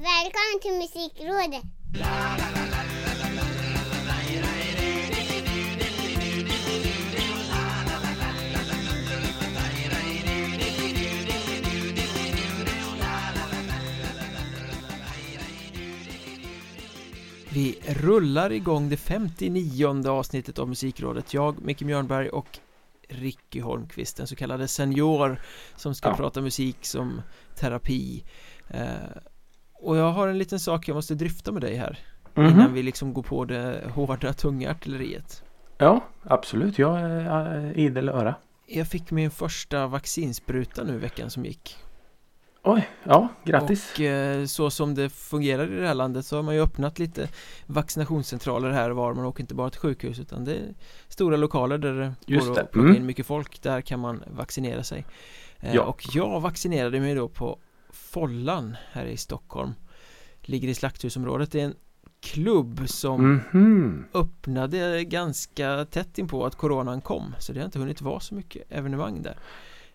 Välkommen till Musikrådet! Vi rullar igång det 59 avsnittet av Musikrådet Jag, Micke Mjörnberg och Ricky Holmqvist, den så kallade senior som ska Ja. prata musik som terapi eh, Och jag har en liten sak jag måste dryfta med dig här Mhm. Innan vi liksom går på det hårda, tunga artilleriet Ja, absolut. Jag är idel öra. Jag fick min första vaccinspruta nu veckan som gick Oj, ja, grattis. Och eh, så som det fungerar i det här landet så har man ju öppnat lite vaccinationscentraler här och var Man åker inte bara till sjukhus utan det är stora lokaler där det Just går det. att plocka Mm. in mycket folk Där kan man vaccinera sig eh, Ja. Och jag vaccinerade mig då på Follan här i Stockholm. Ligger i Slakthusområdet. Det är en klubb som Mhm. öppnade ganska tätt in på att coronan kom. Så det har inte hunnit vara så mycket evenemang där.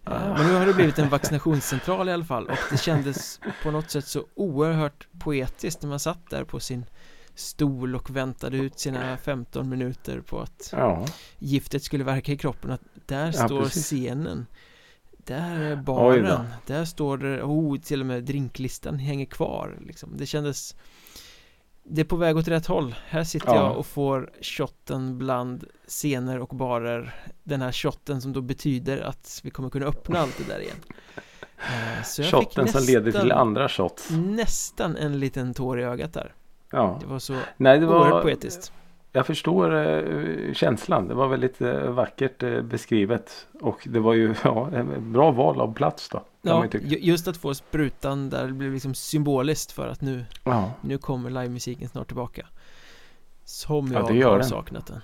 Eh, Ah. Men nu har det blivit en vaccinationscentral i alla fall. Och det kändes på något sätt så oerhört poetiskt när man satt där på sin stol och väntade ut sina 15 minuter på att Ja, giftet skulle verka i kroppen att där Ja, står precis. scenen där är baren. Där står det, oh till och med drinklistan hänger kvar liksom. det kändes det är på väg åt rätt håll. Här sitter Ja. jag och får shotten bland scener och barer. Den här shotten som då betyder att vi kommer kunna öppna allt det där igen. Eh, så jag shotten som leder till nästan- andra shots. nästan en liten tår i ögat där. Ja, det var så nej det oerhört var poetiskt Jag förstår eh, känslan. Det var väldigt eh, vackert eh, beskrivet. Och det var ju ja, en bra val av plats då. Ja, just att få sprutan där blev liksom symboliskt för att nu ja. Nu kommer livemusiken snart tillbaka Som Ja, jag det gör har den. saknat den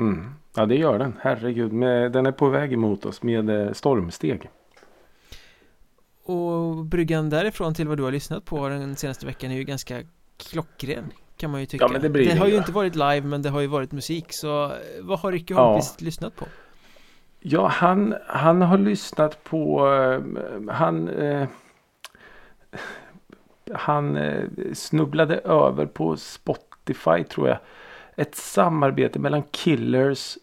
Mm. ja, det gör den. Herregud. Med, den är på väg emot oss med eh, stormsteg. Och bryggan därifrån till vad du har lyssnat på den senaste veckan är ju ganska klockren Kan man ju tycka Ja, men det blir det har ju inte varit live men det har ju varit musik så Vad har Ricky Ja. Holmqvist lyssnat på? Ja, han, han har lyssnat på... eh, han... Eh, han eh, snubblade över på Spotify tror jag. Ett samarbete mellan Killers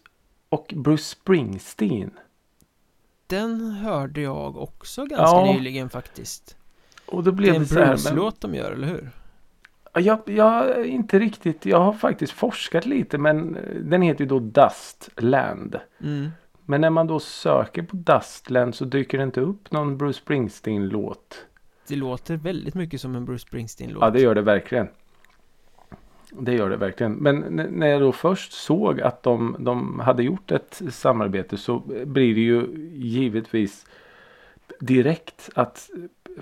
och Bruce Springsteen. Den hörde jag också ganska Ja. nyligen faktiskt Och då Det blev är det, en så här. Men, blueslåt de gör, eller hur? Ja, jag, jag inte riktigt. Jag har faktiskt forskat lite men eh, den heter ju då Dustland. Mm. Men när man då söker på Dustland så dyker det inte upp någon Bruce Springsteen-låt. Det låter väldigt mycket som en Bruce Springsteen-låt Ja, det gör det verkligen. Det gör det verkligen. Men när jag då först såg att de, de hade gjort ett samarbete så blir det ju givetvis direkt att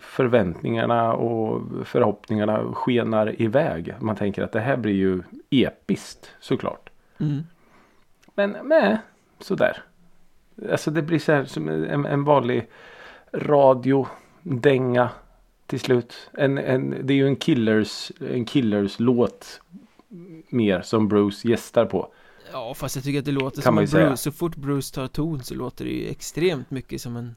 förväntningarna och förhoppningarna skenar iväg. Man tänker att det här blir ju episkt såklart. mm. Men nej, sådär. Alltså det blir så här som en, en vanlig radiodänga till slut. En, en, det är ju en killers, en killers låt mer som Bruce gästar på. Ja, fast jag tycker att det låter Kan som en. Bruce Så fort Bruce tar ton så låter det ju extremt mycket som en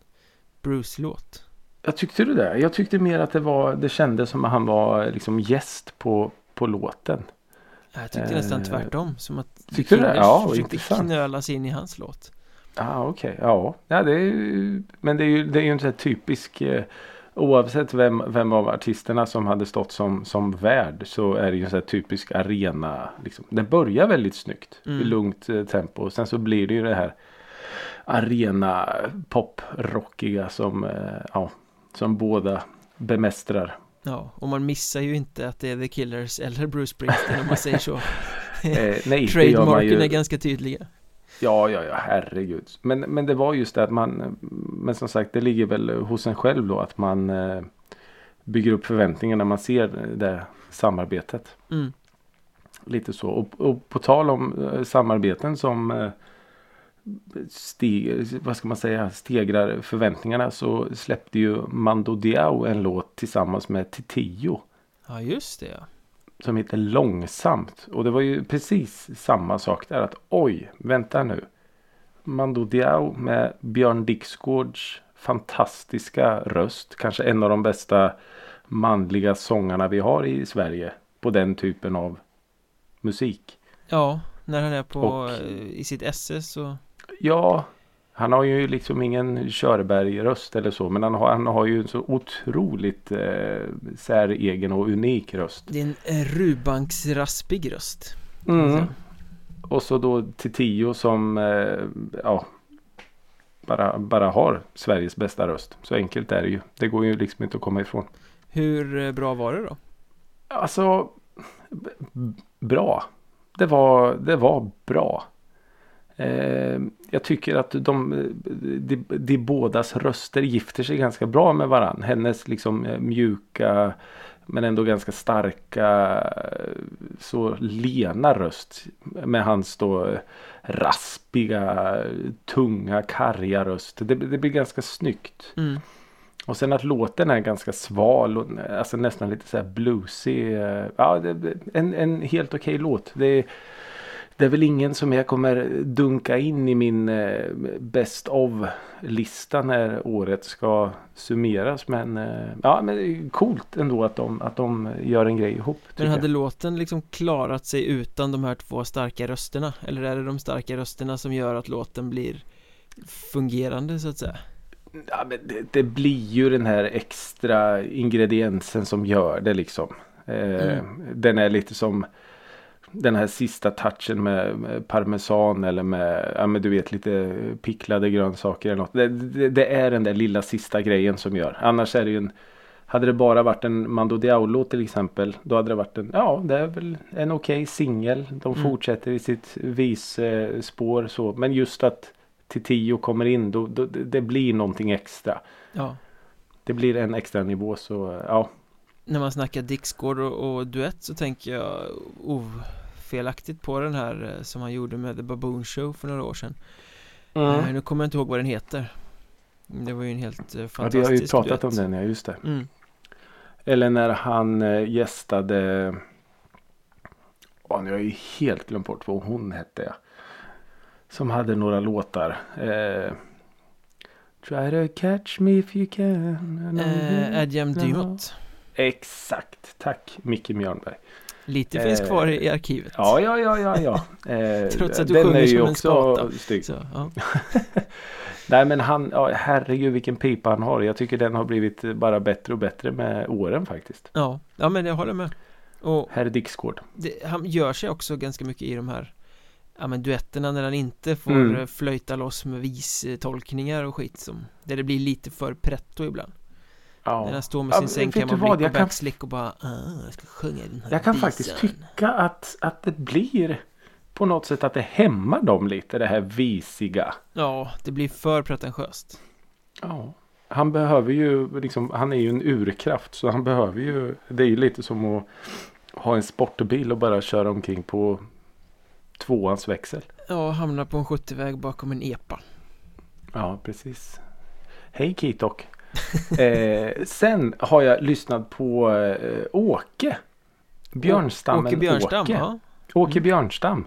Bruce-låt Jag tyckte du det? Jag tyckte mer att det var, det kändes som att han var liksom gäst på, på låten. Jag tyckte nästan Eh, tvärtom Som att tyckte du det? Ja, försökte intressant. knöla sig in i hans låt Ah, okej. Ja, ja det är, men det är ju, det är ju inte typisk eh, Oavsett vem, vem av artisterna som hade stått som, som värd så är det ju en sån här typisk arena. Liksom. Det börjar väldigt snyggt Mm. i lugnt eh, tempo. Sen så blir det ju det här arena poprockiga som, eh, ja, som båda bemästrar. Ja, och man missar ju inte att det är The Killers eller Bruce Springsteen om man säger så Eh, nej, Trademarken är ganska tydliga Ja, ja, ja, herregud. Men, men det var just det att man, men som sagt det ligger väl hos en själv då att man eh, bygger upp förväntningar när man ser det samarbetet. mm. Lite så. Och, och på tal om eh, samarbeten som eh, steg, vad ska man säga, stegrar förväntningarna så släppte ju Mando Diao en låt tillsammans med Titiyo Ja, just det som heter Långsamt. Och det var ju precis samma sak där. Att oj, vänta nu. Mando Diao med Björn Dixgårds fantastiska röst. Kanske en av de bästa manliga sångarna vi har i Sverige på den typen av musik. Ja, när han är på Och- eh, i sitt esse så Ja, han har ju liksom ingen Körberg-röst eller så. Men han har, han har ju en så otroligt eh, säregen och unik röst. det är en Rubanksraspig röst. Mm. Och så då till Tio som eh, ja, bara, bara har Sveriges bästa röst. Så enkelt är det ju. Det går ju liksom inte att komma ifrån. Hur eh, bra var det då? Alltså, bra. Det var, det var bra. Eh, jag tycker att de, de, de bådas röster gifter sig ganska bra med varann. Hennes liksom eh, mjuka men ändå ganska starka eh, så lena röst. Med hans då raspiga, tunga, karga röst. Det, det blir ganska snyggt. Mm. Och sen att låten är ganska sval och alltså nästan lite så här bluesig. Ja, en, en helt okej låt. Det, är- det är väl ingen som jag kommer dunka in i min eh, best of-lista när året ska summeras. Men eh, ja, men det är coolt ändå att de, att de gör en grej ihop. Men hade jag. låten liksom klarat sig utan de här två starka rösterna? Eller är det de starka rösterna som gör att låten blir fungerande så att säga? Ja, men det, det blir ju den här extra ingrediensen som gör det liksom. Eh, Mm. Den är lite som den här sista touchen med, med parmesan eller med, ja men du vet lite picklade grönsaker eller något. Det, det, det är den där lilla sista grejen som gör. Annars är det ju en hade det bara varit en Mando Diao till exempel. Då hade det varit en, ja det är väl en okej singel. De Mm. fortsätter i sitt visspår så. Men just att till tio kommer in då, då det blir någonting extra. Ja Det blir en extra nivå så ja. När man snackar Dixgård och, och duett så tänker jag ofelaktigt på den här eh, som han gjorde med The Baboon Show för några år sedan Eh, Nu kommer jag inte ihåg vad den heter Det var ju en helt eh, Ja, fantastisk vi har ju pratat duett. om den, ja just det. mm. Eller när han gästade Åh, nu har jag ju helt glömt bort vad hon hette. Som hade några låtar. Eh, Try to catch me if you can. eh, Adjam Ja. Dymot Exakt, tack Micke Mjörnberg. Lite finns Eh, kvar i, i arkivet Ja, ja, ja, ja, ja. Eh, Trots att du den sjunger är ju som en också skata. stygg. så, ja. Nej men han, ja, herregud vilken pipa han har. Jag tycker den har blivit bara bättre och bättre med åren faktiskt. ja, ja men jag håller med Och Herr Dixgård. det, han gör sig också ganska mycket i de här Ja men duetterna när han inte får Mm. eh, flöjta loss med vistolkningar och skit som Där det blir lite för pretto ibland Ja. När han står med Ja, sin du vad? och Jag kan- backslick och bara ah, jag ska sjunga den här Jag kan visan." faktiskt tycka att, att det blir på något sätt att det hämmar dem lite det här visiga. Ja, det blir för pretentiöst Ja. Han behöver ju liksom, han är ju en urkraft så han behöver ju, det är ju lite som att ha en sportbil och bara köra omkring på tvåans växel. Ja, hamna på en 70-väg bakom en epa Ja, precis. Hej Kitok. eh, sen har jag lyssnat på eh, Åke. Björnstammen Åke Björnstam, Åke. ja Åke Mm. Björnstam.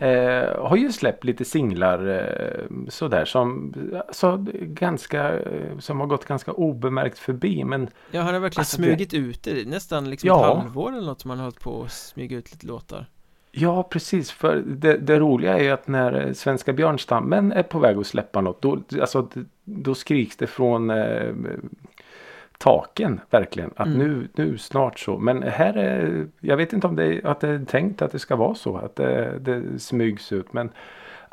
Eh, har ju släppt lite singlar eh, sådär som alltså, ganska eh, som har gått ganska obemärkt förbi men Ja, han har verkligen Alltså, det- smugit ut det Nästan liksom Ja. ett halvår eller något som han har hållit på att smyga ut lite låtar ja precis för det, det roliga är ju att när eh, Svenska Björnstammen är på väg att släppa något då, alltså, då skriks det från eh, taken verkligen att Mm. nu, nu snart så men här är jag vet inte om det är, att det är tänkt att det ska vara så att det, det smygs ut men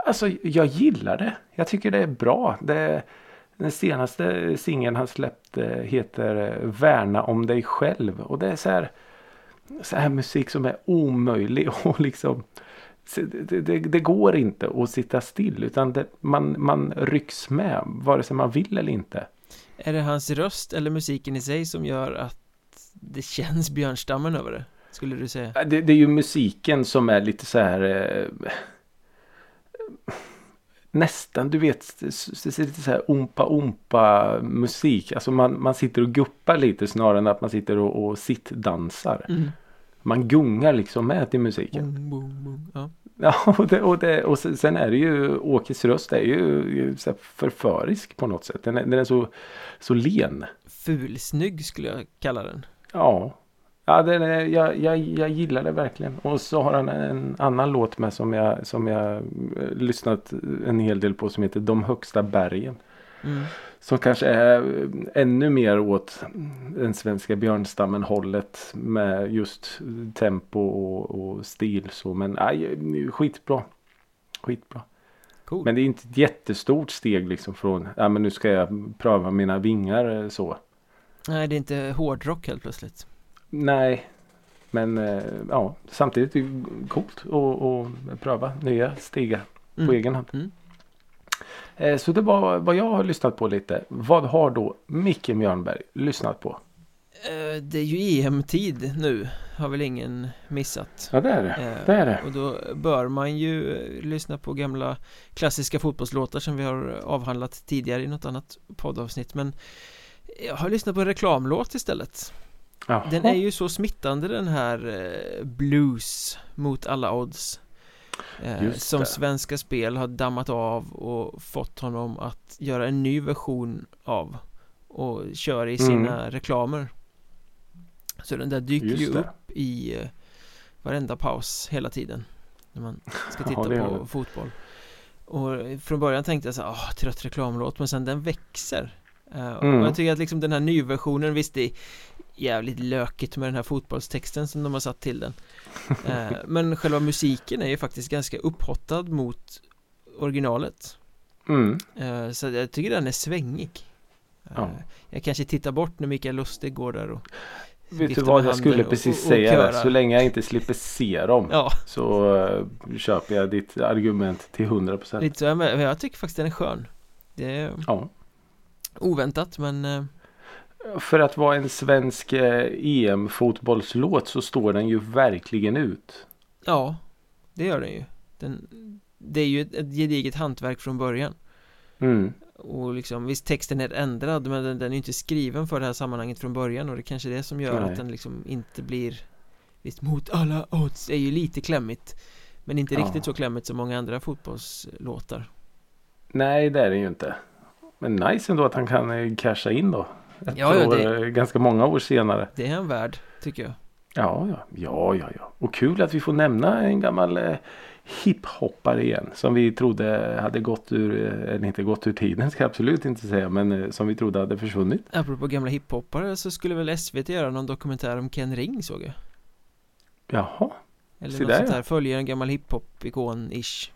Alltså jag gillar det. Jag tycker det är bra. Det, den senaste singeln han släppte heter eh, Värna om dig själv. Och det är så här, så här musik som är omöjlig och liksom det, det, det går inte att sitta still utan det, man, man rycks med vare sig man vill eller inte. Är det hans röst eller musiken i sig som gör att det känns Björnstammen över det? Skulle du säga? Det, det är ju musiken som är lite så här eh, Nästan du vet lite så här ompa ompa musik. Alltså man, man sitter och guppar lite snarare än att man sitter och, och sittdansar. Mm. Man gungar liksom med till musiken. Boom, boom, boom. Ja. Ja, och, det, och, det, och sen är det ju Åkes röst är ju, så förförisk på något sätt. Den är, den är så, så len. Fulsnygg skulle jag kalla den Ja. Ja, är, jag, jag, jag gillar det verkligen. Och så har han en annan låt med som jag, som jag eh, lyssnat en hel del på som heter De högsta bergen. Mm. Som kanske är eh, ännu mer åt den svenska björnstammen hållet med just tempo och, och stil. Så, men aj, skitbra. Skitbra. Cool. Men det är inte ett jättestort steg liksom från ja men nu ska jag pröva mina vingar eh, så. Nej, det är inte hårdrock helt plötsligt. Nej. Men eh, ja samtidigt är det coolt att, pröva nya stigar på Mm. egen hand. Mm. Eh, Så det var vad jag har lyssnat på lite. Vad har då Micke Mjörnberg lyssnat på? Eh, Det är ju EM-tid nu, har väl ingen missat. Ja det är det. Det är det. Och då bör man ju lyssna på gamla klassiska fotbollslåtar som vi har avhandlat tidigare i något annat poddavsnitt Men jag har lyssnat på en reklamlåt istället Jaha. Den är ju så smittande den här eh, blues mot alla odds eh, Som det. Svenska Spel har dammat av och fått honom att göra en ny version av Och kör i sina reklamer Så den där dyker Mm. Just ju det. upp i eh, varenda paus hela tiden När man ska Ja, titta gör på det. fotboll Och från början tänkte jag så här, trött reklamlåt Men sen den växer Eh, Mm. Och jag tycker att liksom den här nyversionen, visst det jävligt lökigt med den här fotbollstexten som de har satt till den Eh, Men själva musiken är ju faktiskt ganska upphottad mot originalet Mm. Eh, Så jag tycker den är svängig Eh, Ja. Jag kanske tittar bort när Mikael Lustig går där och Vet du vad jag skulle handen och- precis och- och säga? där. Så länge jag inte slipper se dem. Ja, Så eh, köper jag ditt argument till 100%. lite så, men jag tycker faktiskt den är skön Det är Ja. oväntat men För att vara en svensk eh, EM-fotbollslåt så står den ju verkligen ut. ja, det gör den ju den, Det är ju ett, ett gediget hantverk från början Mm. Och liksom, visst texten är ändrad men den, den är inte skriven för det här sammanhanget från början och det är kanske är det som gör Nej. att den liksom inte blir Visst, mot alla odds är ju lite klämmigt Men inte Ja. riktigt så klämmigt som många andra fotbollslåtar Nej det är det ju inte. Men nice ändå att han kan eh, casha in då. Ja, ja, det- eh, Ganska många år senare. Det är en värld, tycker jag Ja, ja, ja, ja, ja. Och kul att vi får nämna en gammal eh, hiphoppare igen. Som vi trodde hade gått ur, eh, eller inte gått ur tiden ska jag absolut inte säga. Men eh, som vi trodde hade försvunnit. Apropå gamla hiphoppare så skulle väl SVT göra någon dokumentär om Ken Ring såg jag Jaha. Eller Se något där, sånt ja. här, följer en gammal hiphop-ikon-ish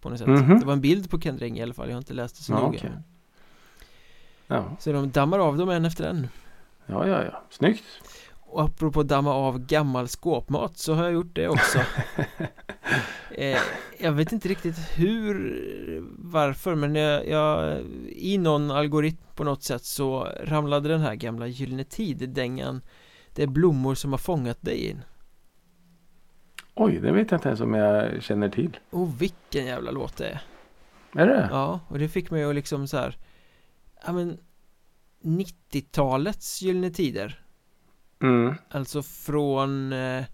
På något sätt Mhm. Det var en bild på Ken Ring i alla fall, jag har inte läst det så Ja, noga men- Ja, Så de dammar av dem en efter en ja, ja. ja. Snyggt. Och apropå damma av gammal skåpmat så har jag gjort det också eh, Jag vet inte riktigt hur, varför men jag, jag I någon algoritm på något sätt så ramlade den här gamla Gyllene Tider-dängan Det är blommor som har fångat dig in Oj, det vet jag inte ens om jag känner till. Och vilken jävla låt det är Är det? Ja, och det fick mig att liksom så här Ja men 90-talets Gyllene Tider. Mm. Alltså från eh,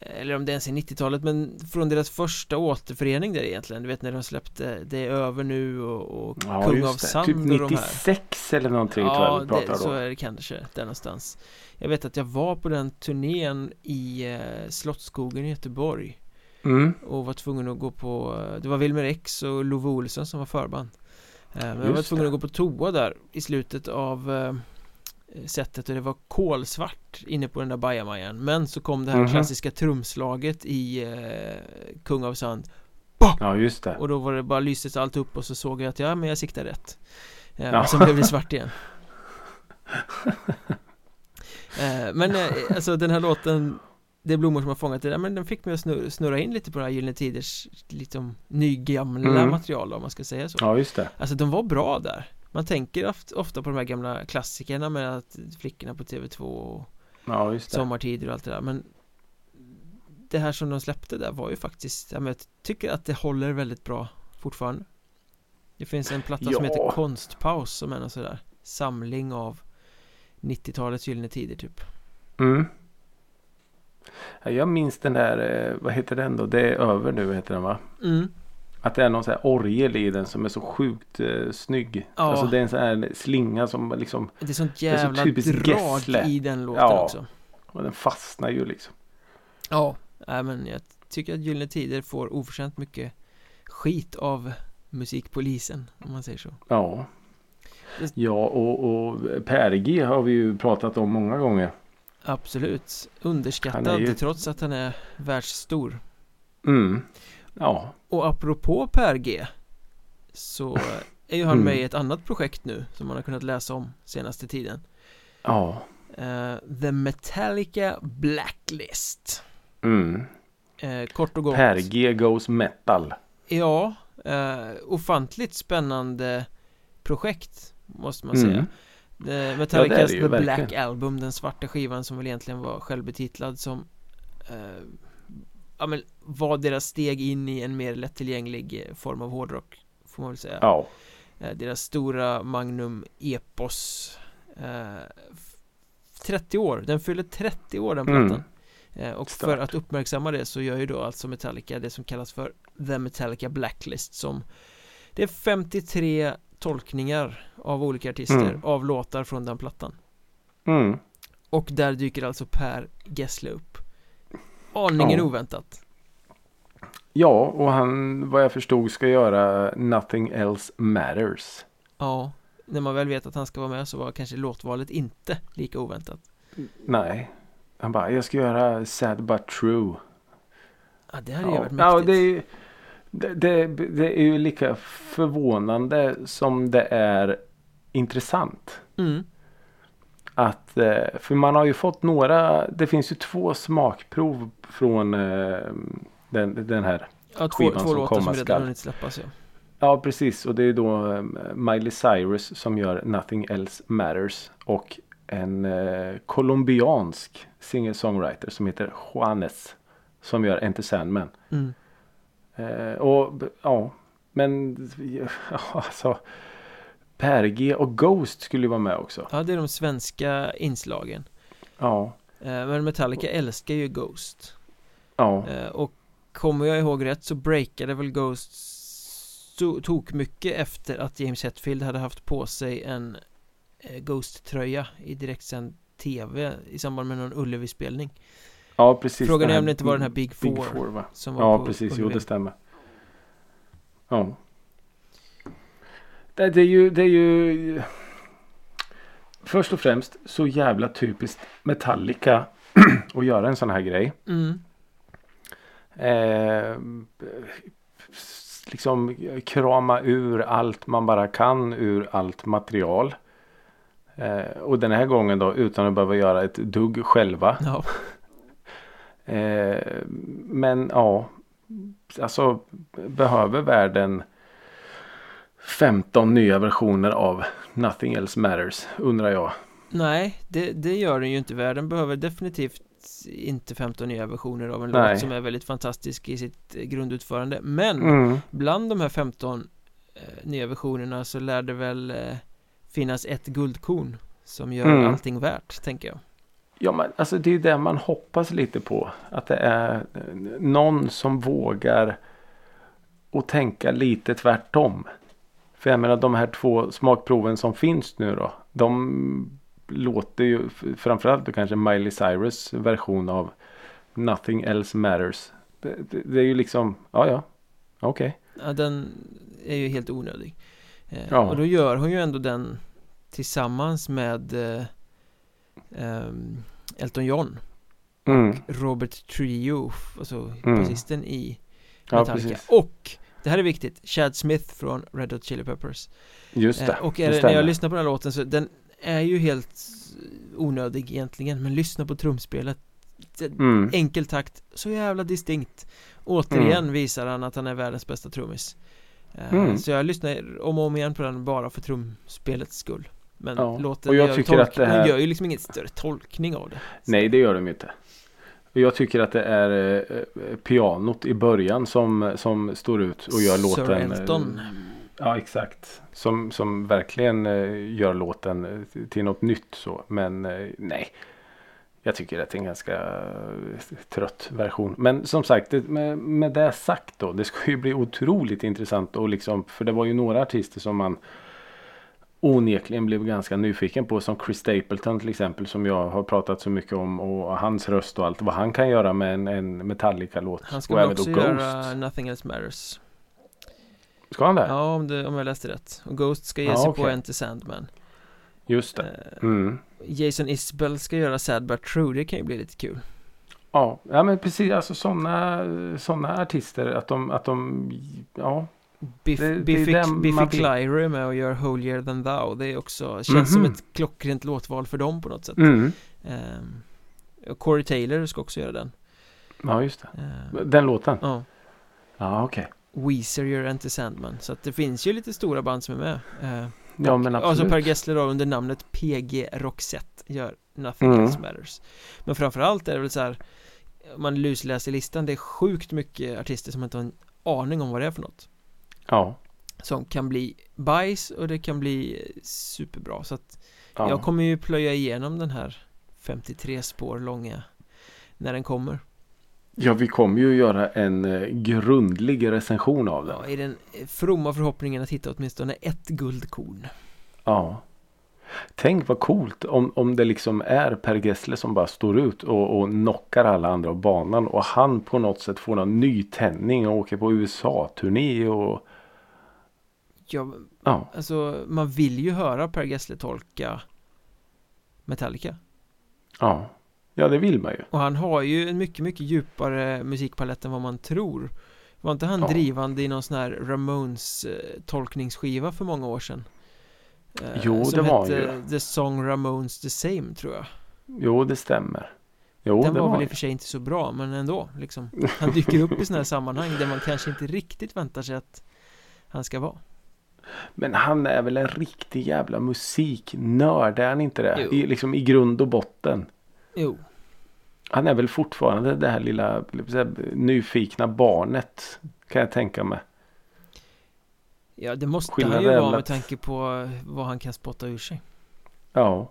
Eller om det ens är 90-talet men från deras första återförening där egentligen. Du vet när de släppte Det är över nu och, och Ja, Kung av. Sand Typ och de här. 96 eller någonting tror jag Ja, vi pratar det, så är det kanske där någonstans. Jag vet att jag var på den turnén i eh, Slottsskogen i Göteborg. Mm. och var tvungen att gå på Det var Wilmer X och Love Olsson som var förband Eh, Men jag var tvungen det. att gå på toa där i slutet av eh, Sättet och det var kolsvart inne på den där bajamajan Men så kom det här Mhm. klassiska trumslaget i eh, Kung av Sand Ja, just det. Och då var det bara lystes allt upp och så såg jag att ja men jag siktar rätt eh, Ja. Och så blev det svart igen eh, Men eh, alltså den här låten Det är blommor som har fångat det där men den fick mig att snurra, snurra in lite på det här Gyllene Tiders liksom nygamla Mm. material om man ska säga så Ja, just det. Alltså de var bra där Man tänker oft, ofta på de här gamla klassikerna med att flickorna på TV2 och Ja, just det. sommartider och allt det där men Det här som de släppte där var ju faktiskt, jag tycker att det håller väldigt bra fortfarande Det finns en platta som Ja. heter Konstpaus som är någon sådär samling av 90-talets gyllene tider typ Mm. Ja, Jag minns den där, eh, vad heter den då? Det är över nu heter den va? mm. Att det är någon sån här orgel i den som är så sjukt eh, snygg. Ja. Alltså det är en sån här slinga som liksom. Det är sånt är så jävla typiskt drag Gessle. i den låten Ja. också Och den fastnar ju liksom. Ja, nej, men jag tycker att Gyllene Tider får oförtjänt mycket skit av musikpolisen om man säger så Ja. Det- Ja och, och Per G har vi ju pratat om många gånger. Absolut Underskattad ju- trots att han är världsstor Mm. Ja. Och apropå Per G Så är ju han Mm. med i ett annat projekt nu Som man har kunnat läsa om senaste tiden Ja. Eh, The Metallica Blacklist Mm. Eh, Kort och gott Per G goes metal. Ja, eh, ofantligt spännande projekt Måste man Mm. säga Ja, Metallicas ju The verkligen. Black Album, den svarta skivan som väl egentligen var självbetitlad som eh, Ja men var deras steg in i en mer lättillgänglig eh, form av hårdrock Får man väl säga Ja. eh, Deras stora Magnum Epos eh, f- 30 år, den fyller 30 år den Mm. plattan eh, Och för Stört. att uppmärksamma det så gör ju då alltså Metallica det som kallas för The Metallica Blacklist som Det är 53 tolkningar av olika artister Mm. av låtar från den plattan Mm. Och där dyker alltså Per Gessle upp Aningen Ja. oväntat Ja, och han vad jag förstod ska göra Nothing Else Matters. Ja När man väl vet att han ska vara med så var kanske låtvalet inte lika oväntat Nej. Han bara, jag ska göra Sad But True. Ja det hade ju Ja, varit ja mäktigt det, är ju, det, det, det är ju lika förvånande som det är intressant. mm. Att, eh, för man har ju fått några, det finns ju två smakprov från eh, den, den här. Ja, två, skivan två som låtar som redan hunnit släppas ja. Ja precis och det är då eh, Miley Cyrus som gör Nothing Else Matters. Och en eh, colombiansk singer-songwriter som heter Juanes. Som gör Enter Sandman. Mm. Eh, och ja, men ja, alltså Per G och Ghost skulle ju vara med också. Ja, det är de svenska inslagen. Ja, eh, Men Metallica älskar ju Ghost. Ja, eh, Och kommer jag ihåg rätt så breakade väl Ghost tok mycket efter att James Hetfield hade haft på sig en eh, Ghost-tröja i direktsänd TV i samband med någon Ullevi-spelning ja precis. Frågan är om det inte var den här Big Four, Big Four va? som var Ja precis, jo det stämmer. Ja. Det, är ju, det är ju Först och främst så jävla typiskt Metallica att göra en sån här grej. mm. Eh, liksom krama ur allt man bara kan ur allt material. Eh, och den här gången då utan att behöva göra ett dugg själva. Eh, men ja, alltså behöver världen 15 nya versioner av Nothing Else Matters undrar jag. nej det, det gör den ju inte Världen behöver definitivt inte 15 nya versioner av en Nej. låt som är väldigt fantastisk i sitt eh, grundutförande Men Mm. Bland de här 15 eh, nya versionerna så lär det väl eh, finnas ett guldkorn som gör Mm. allting värt, tänker jag. Ja men alltså det är det man hoppas lite på. Att det är eh, någon som vågar och tänka lite tvärtom. För jag menar de här två smakproven som finns nu då. De låter ju framförallt då kanske Miley Cyrus version av Nothing Else Matters. Det, det, det är ju liksom, ja ja, okej. Ja, den är ju helt onödig. Eh, Ja. Och då gör hon ju ändå den tillsammans med eh, ehm, Elton John, Mm. Robert Trio, alltså Mm. basisten i Ja Metallica. precis. och, det här är viktigt, Chad Smith från Red Hot Chili Peppers. Just det. Eh, och är, det- när jag lyssnar på den här låten så den är ju helt onödig egentligen men lyssna på trumspelet Mm. Enkel takt, så jävla distinkt Återigen Mm. visar han att han är världens bästa trummis Eh, Mm. Så jag lyssnar om och om igen på den bara för trumspelets skull Men Ja, låten och jag gör, tycker att det här- gör ju liksom ingen större tolkning av det Nej det gör de ju inte. Jag tycker att det är eh, pianot i början som, som står ut och gör Sir låten. eh, Elton. Ja exakt. Som, som verkligen eh, gör låten eh, till något nytt så. Men nej. Jag tycker att det är en ganska trött version. Men som sagt, med, med det sagt då. Det ska ju bli otroligt intressant. Och liksom, för det var ju några artister som man onekligen blev ganska nyfiken på. Som Chris Stapleton till exempel. Som jag har pratat så mycket om. Och hans röst och allt. Vad han kan göra med en, en Metallica-låt. Han ska och också göra. Nothing Else Matters Ska han det? Ja, om, det, om jag läste rätt Och Ghost ska ge Ja, sig på okej. Enter Sandman Just det. Eh, Mm. Jason Isbell ska göra Sad But True, det kan ju bli lite kul Ja, ja men precis. Alltså sådana såna artister. Att de, att de ja. Biff, Det- det Biffy, den Biffy Clyro är med och gör Holier Than Thou Det är också, känns som Mhm. ett klockrent låtval för dem på något sätt Mm. Ehm, och Corey Taylor ska också göra den Ja, just det. Ehm, Den låten? Ja, Ja, okej. Weezer gör Enter Sandman Så att det finns ju lite stora band som är med Ehm, Ja, men Alltså absolut. Per Gessle då under namnet PG Roxette gör Nothing Mm. Else Matters Men framförallt är det väl så här man lusläser listan, det är sjukt mycket artister som inte har en aning om vad det är för något Ja. Som kan bli bajs och det kan bli superbra så att ja. Jag kommer ju plöja igenom den här 53 spår långa När den kommer ja, vi kommer ju göra en eh, grundlig recension av den. ja, I den fromma förhoppningen att hitta åtminstone ett guldkorn Ja. Tänk vad coolt om, om det liksom är Per Gessle som bara står ut och, och knockar alla andra av banan och han på något sätt får någon nytändning och åker på USA-turné och Ja, ja. alltså man vill ju höra Per Gessle tolka Metallica Ja. Ja, det vill man ju. Och han har ju en mycket, mycket djupare musikpalett än vad man tror Var inte han Ja. drivande i någon sån här Ramones eh, tolkningsskiva för många år sedan? Eh, Jo, som det var hette ju. The Song Ramones The Same tror jag Jo, det stämmer. Jo, Den det var var väl i och för sig inte så bra men ändå liksom Han dyker upp i såna här sammanhang där man kanske inte riktigt väntar sig att han ska vara Men han är väl en riktig jävla musiknörd, är han inte det? Jo. I, liksom i grund och botten. Jo, Han är väl fortfarande det här lilla här, nyfikna barnet. Kan jag tänka mig. Ja det måste Skillnaden han ju vara med tanke på vad han kan spotta ur sig Ja.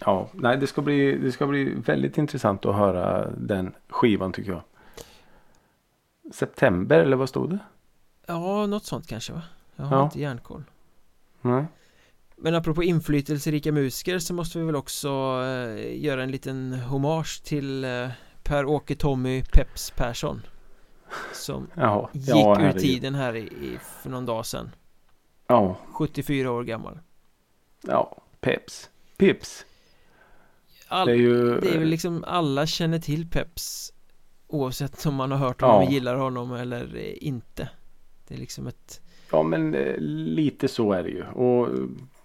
Ja, nej det ska bli, det ska bli väldigt intressant att höra den skivan tycker jag. September eller vad stod det? Ja, något sånt kanske va? Jag har Ja. inte järnkoll Nej. Men apropå inflytelserika musiker så måste vi väl också eh, göra en liten hommage till eh, Per-Åke Tommy Peps Persson Som Ja, gick ja, ur tiden här i, i, för någon dag sedan Ja, 74 år gammal ja, Peps. Pips. All, Det är ju... Det är väl liksom alla känner till Peps Oavsett om man har hört Ja. honom och gillar honom eller eh, inte Det är liksom ett Ja men eh, lite så är det ju. Och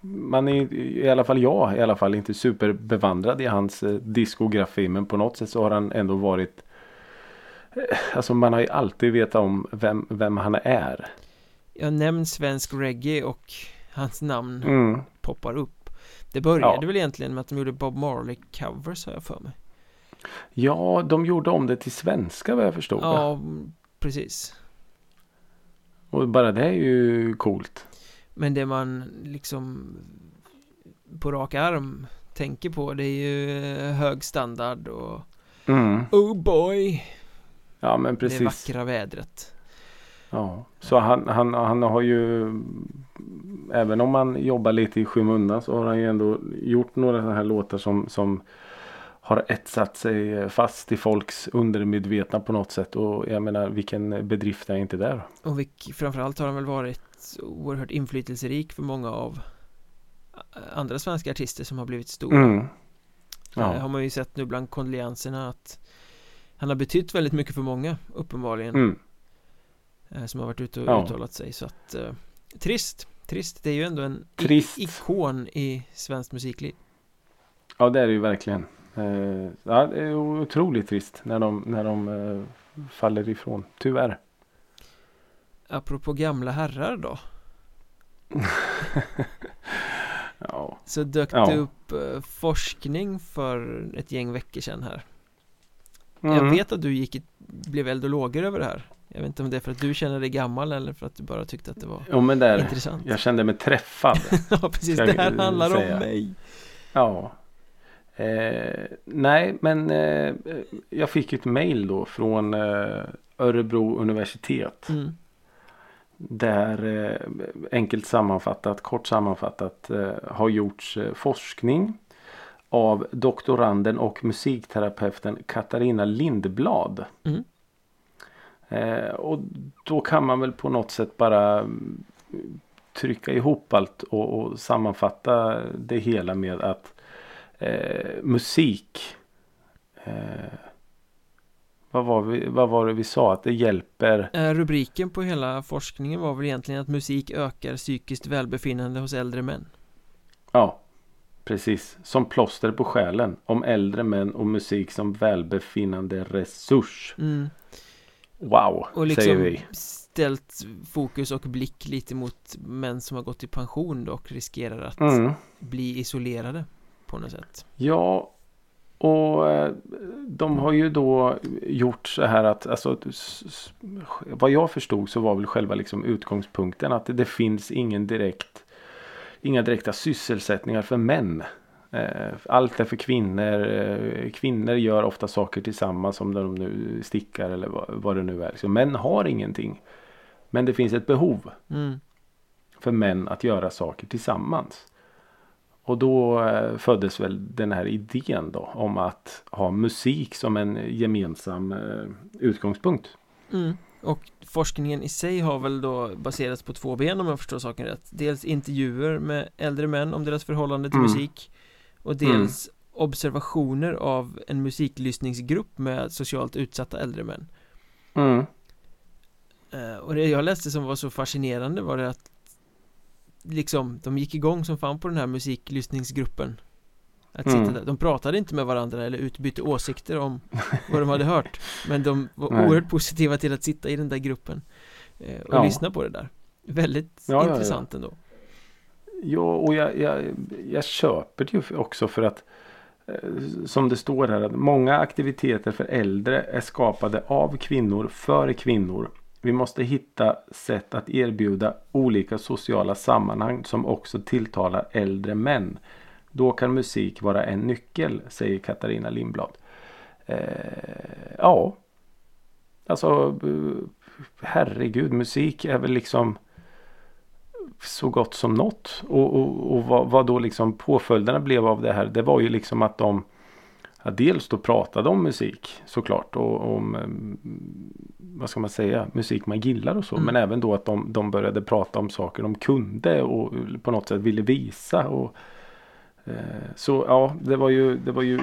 man är i alla fall jag i alla fall inte superbevandrad i hans eh, diskografi. Men på något sätt så har han ändå varit eh, Alltså man har ju alltid vetat om vem, vem han är. Jag nämnt svensk reggae och hans namn Mm. poppar upp Det började Ja. väl egentligen med att de gjorde Bob Marley covers har jag för mig Ja, de gjorde om det till svenska vad jag förstod. Ja, precis Och bara det är ju coolt. Men det man liksom på rak arm tänker på det är ju hög standard och Mm. Oh boy Ja men Det precis. vackra vädret Ja, så han, han, han har ju Även om han jobbar lite i skymundan så har han ju ändå gjort några sådana här låtar som, som har etsat sig fast i folks undermedvetna på något sätt och jag menar vilken bedrift är inte där? Och vilk, framförallt har han väl varit oerhört inflytelserik för många av eh, andra svenska artister som har blivit stora Mm. Ja. Har man ju sett nu bland kondolenserna att Han har betytt väldigt mycket för många uppenbarligen Mm. eh, Som har varit ute och Ja. uttalat sig så att eh, Trist Trist, det är ju ändå en Trist. ikon i svenskt musikliv ja det är det ju verkligen. Eh, ja, det är otroligt trist när de, när de eh, faller ifrån. Tyvärr. Apropå gamla herrar då Ja. Så dök Ja. det upp eh, forskning för ett gäng veckor sedan här Mm. Jag vet att du gick i, blev eld och lågor över det här Jag vet inte om det är för att du känner dig gammal eller för att du bara tyckte att det var Jo men där. intressant Jag kände mig träffad. Ja precis, det här handlar säga. om mig Ja. Eh, nej, men eh, jag fick ett mail då från eh, Örebro universitet. Mm. Där eh, enkelt sammanfattat, kort sammanfattat eh, har gjorts eh, forskning av doktoranden och musikterapeuten Katarina Lindblad. Mm. Eh, och då kan man väl på något sätt bara mm, trycka ihop allt och, och sammanfatta det hela med att eh, musik eh, vad, var vi, vad var det vi sa? Att det hjälper Eh, Rubriken på hela forskningen var väl egentligen att musik ökar psykiskt välbefinnande hos äldre män Ja Precis. Som plåster på själen. Om äldre män och musik som välbefinnande resurs. Mm. Wow Och säger liksom vi. ställt fokus och blick lite mot män som har gått i pension och riskerar att mm. bli isolerade på något sätt. Ja och eh, de har ju då gjort så här att alltså, vad jag förstod så var väl själva liksom utgångspunkten att det finns ingen direkt inga direkta sysselsättningar för män. Eh, Allt är för kvinnor. eh, Kvinnor gör ofta saker tillsammans om de nu stickar eller vad, det nu är. Så män har ingenting. Men det finns ett behov mm. för män att göra saker tillsammans. Och då eh, föddes väl den här idén då om att ha musik som en gemensam utgångspunkt. Mm. Och forskningen i sig har väl då baserats på två ben om jag förstår saken rätt. Dels intervjuer med äldre män om deras förhållande till Mm. musik. Och dels observationer av en musiklyssningsgrupp med socialt utsatta äldre män. Mm. Eh, Och det jag läste som var så fascinerande var det att Liksom, de gick igång som fan på den här musiklyssningsgruppen Att sitta Mm. där, de pratade inte med varandra eller utbytte åsikter om vad de hade hört Men de var Nej. oerhört positiva till att sitta i den där gruppen eh, Och Ja. lyssna på det där Väldigt Ja, ja, ja. intressant ändå Ja, och jag, jag, jag köper det ju också för att eh, som det står här att många aktiviteter för äldre är skapade av kvinnor för kvinnor. Vi måste hitta sätt att erbjuda olika sociala sammanhang som också tilltalar äldre män. Då kan musik vara en nyckel, säger Katarina Lindblad. Eh, ja, alltså eh, herregud, musik är väl liksom så gott som något. Och, och, och vad, vad då liksom påföljderna blev av det här. Det var ju liksom att de ja, dels då pratade om musik såklart. Och om mm, vad ska man säga musik man gillar och så. Mm. Men även då att de, de började prata om saker de kunde och på något sätt ville visa. Och, eh, så ja, det var ju, det var ju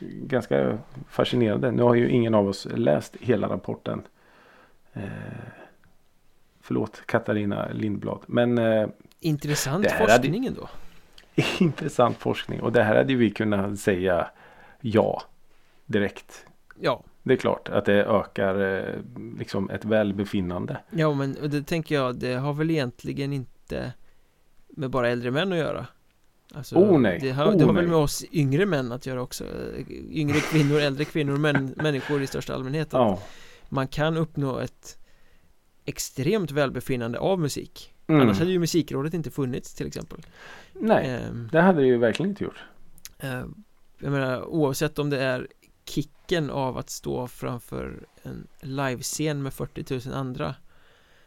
ganska fascinerande. Nu har ju ingen av oss läst hela rapporten. Eh, förlåt Katarina Lindblad. Men eh, Intressant här hade- forskning ändå intressant forskning. Och det här hade vi kunnat säga ja direkt. Ja, Det är klart att det ökar eh, liksom ett välbefinnande. ja men det tänker jag, det har väl egentligen inte med bara äldre män att göra Alltså, Oh, nej. Det har, Oh, det har väl nej. med oss yngre män att göra också Yngre kvinnor, äldre kvinnor, män, människor i största allmänhet att Ja. Man kan uppnå ett extremt välbefinnande av musik Mm. Annars hade ju musikrådet inte funnits till exempel Nej, Ehm, det hade det ju verkligen inte gjort. eh, Jag menar oavsett om det är kicken av att stå framför en livescen med 40 000 andra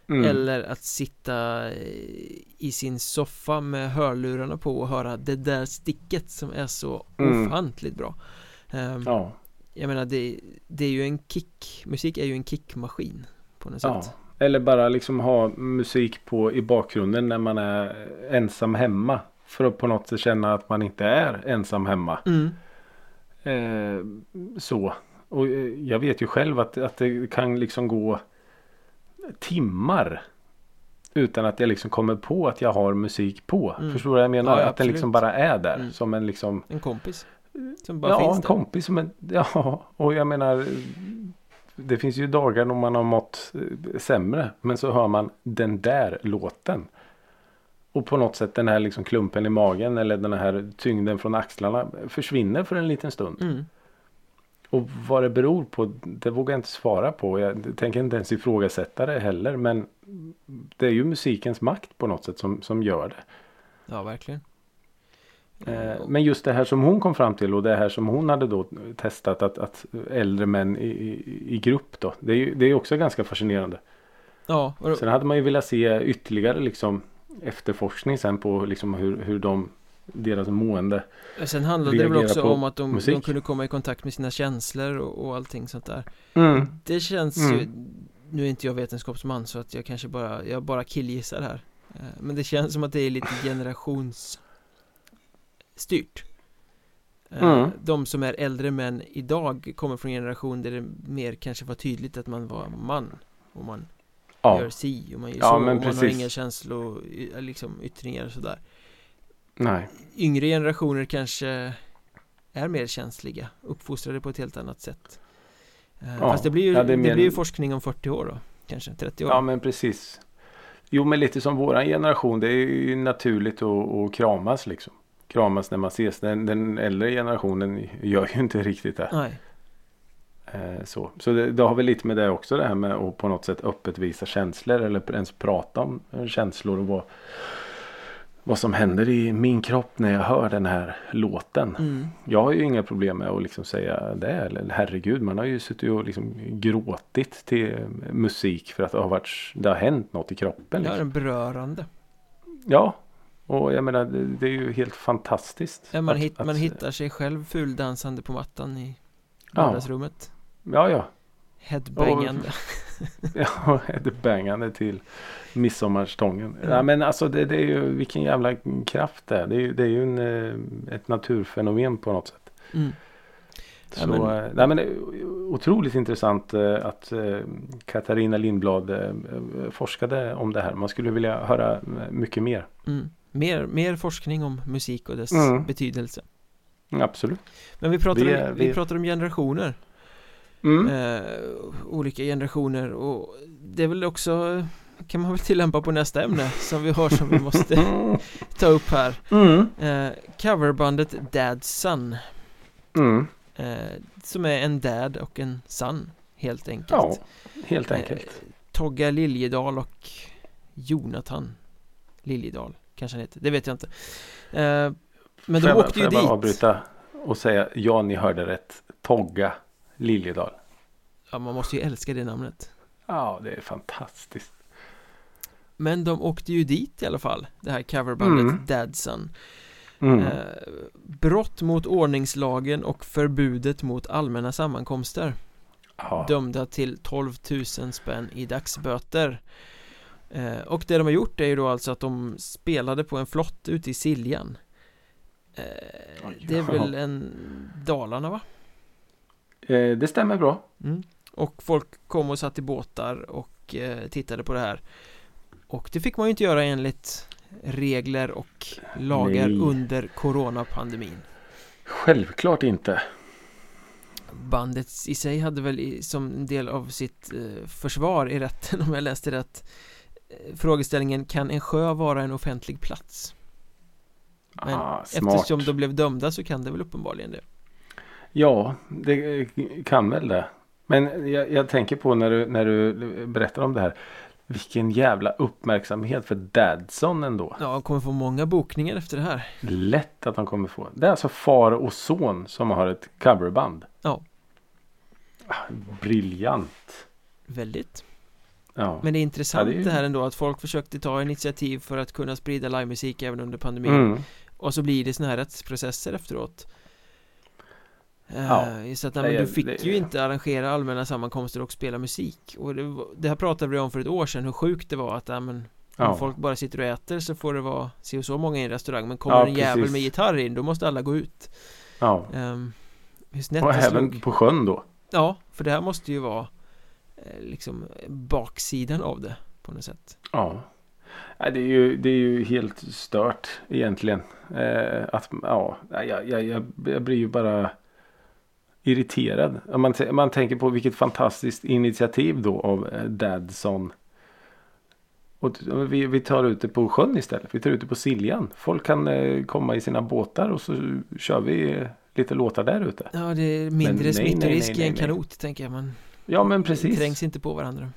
Mm. Eller att sitta i sin soffa med hörlurarna på och höra det där sticket som är så Mm. ofantligt bra Ehm, Ja, Jag menar det, det är ju en kick Musik är ju en kickmaskin på något ja. sätt Eller bara liksom ha musik på i bakgrunden när man är ensam hemma. För att på något sätt känna att man inte är ensam hemma. mm. Eh, så. Och eh, jag vet ju själv att, att det kan liksom gå timmar. Utan att jag liksom kommer på att jag har musik på. Mm. Förstår du vad jag menar? Ja, att den liksom bara är där. Mm. Som en liksom En kompis Som bara Ja, finns en där kompis som en, Ja, och jag menar Det finns ju dagar när man har mått eh, sämre. Men så hör man den där låten. Och på något sätt den här liksom klumpen i magen eller den här tyngden från axlarna försvinner för en liten stund. mm. Och vad det beror på, det vågar jag inte svara på. Jag tänker inte ens ifrågasätta det heller. Men det är ju musikens makt på något sätt som, som gör det. Ja, verkligen Eh, men just det här som hon kom fram till och det här som hon hade då testat att, att äldre män i, i, i grupp då. Det är ju det är också ganska fascinerande. Ja, Sen hade man ju velat se ytterligare liksom efterforskning sen på liksom hur, hur de deras mående. sen handlade det väl också om att de, de kunde komma i kontakt med sina känslor och, och allting sånt där. Mm. Det känns Mm. ju, nu är inte jag vetenskapsman så att jag kanske bara, jag bara killgissar här. Eh, Men det känns som att det är lite generationsstyrt. Eh, Mm. De som är äldre män idag kommer från en generation där det mer kanske var tydligt att man var man. Och man Ja, gör si och man gör Ja, så men och man har inga känslor, liksom yttringar och sådär. Nej. Yngre generationer kanske är mer känsliga, uppfostrade på ett helt annat sätt. Eh, Ja, Fast det blir ju, ja, det det mer- blir ju forskning om 40 år då, kanske 30 år. Ja men precis. Jo men lite som våran generation. Det är ju naturligt att, att kramas liksom. Kramas när man ses. Den, den äldre generationen gör ju inte riktigt det. Nej, Eh, så så det, det har väl lite med det också det här med att på något sätt öppet visa känslor. Eller ens prata om känslor och vad, vad som händer i min kropp när jag hör den här låten. mm. Jag har ju inga problem med att liksom säga det. Eller herregud, man har ju suttit och liksom gråtit till musik för att det har, varit, det har hänt något i kroppen. det Liksom. är en berörande. Ja, och jag menar det, det är ju helt fantastiskt. Ja, man, att- hit, man att- hittar sig själv fuldansande på mattan i Ja. vardagsrummet. Ja, ja. Headbangande. Ja, ett bangande till midsommarstången. Mm. Ja, men alltså det, det är ju vilken jävla kraft det är. Det är ju, det är ju en, eh, ett naturfenomen på något sätt. Mm. Ja, Så, men- eh, nej, men det är otroligt intressant eh, att Katarina Lindblad forskade om det här. Man skulle vilja höra mycket mer. Mm. Mer, mer forskning om musik och dess Mm. betydelse. Absolut. Men vi pratar, Vi- om, vi vi- pratar om generationer. Mm. Eh, olika generationer och det är väl också kan man väl tillämpa på nästa ämne som vi har som vi måste ta upp här. Mm. Eh, coverbandet Dad's Son. Mm. Eh, som är en dad och en son helt enkelt. Ja, helt enkelt. Eh, Togga Liljedal och Jonathan Liljedal kanske han heter, det vet jag inte. Eh, men de åkte ju får jag bara dit. avbryta och säga ja, ni hörde rätt. Togga Liljedal. Ja, man måste ju älska det namnet. Ja, det är fantastiskt. Men de åkte ju dit i alla fall, det här coverbandet Mm. Dadson. Mm. Eh, brott mot ordningslagen och förbudet mot allmänna sammankomster. ja. Dömda till 12 000 spänn i dagsböter. Eh, och det de har gjort är ju då alltså att de spelade på en flott ute i Siljan. Eh, det är väl en Dalarna va? Eh, det stämmer bra. Mm. Och folk kom och satt i båtar och eh, tittade på det här. Och det fick man ju inte göra enligt regler och lagar Nej. under coronapandemin. Självklart inte. Bandet i sig hade väl som en del av sitt eh, försvar i rätten om jag läste rätt Frågeställningen kan en sjö vara en offentlig plats? Men ah, smart. eftersom de blev dömda så kan det väl uppenbarligen det Ja, det kan väl det. Men jag, jag tänker på när du, när du berättar om det här. Vilken jävla uppmärksamhet för Dadson ändå. Ja, de kommer få många bokningar efter det här Lätt att de kommer få. Det är alltså far och son som har ett coverband. Ja. Ah, Briljant. Väldigt Ja. Men det är intressant Ja, det är det här ändå att folk försökte ta initiativ för att kunna sprida livemusik även under pandemin Mm. Och så blir det såna här rättsprocesser efteråt Eh, Ja. Just att nej, Nej, men du fick det- ju inte arrangera allmänna sammankomster och spela musik Och det, det här pratade vi om för ett år sedan hur sjukt det var att ja, men, om Ja. folk bara sitter och äter så får det vara si och så många i en restaurang Men kommer Ja, en jävel med gitarr in då måste alla gå ut ja. um, Och det även på sjön då. Ja, för det här måste ju vara eh, liksom baksidan av det på något sätt Ja. Nej, det, är ju, det är ju helt stört egentligen. Eh, att, ja, jag, jag, jag blir ju bara irriterad. Man, man tänker på vilket fantastiskt initiativ då av eh, Dadson. Och vi, vi tar ut det på sjön istället. Vi tar ut det på Siljan. Folk kan eh, komma i sina båtar och så kör vi eh, lite låtar där ute. Ja, det är mindre nej, smittorisk nej, i en kanot tänker jag Man Ja men precis. trängs inte på varandra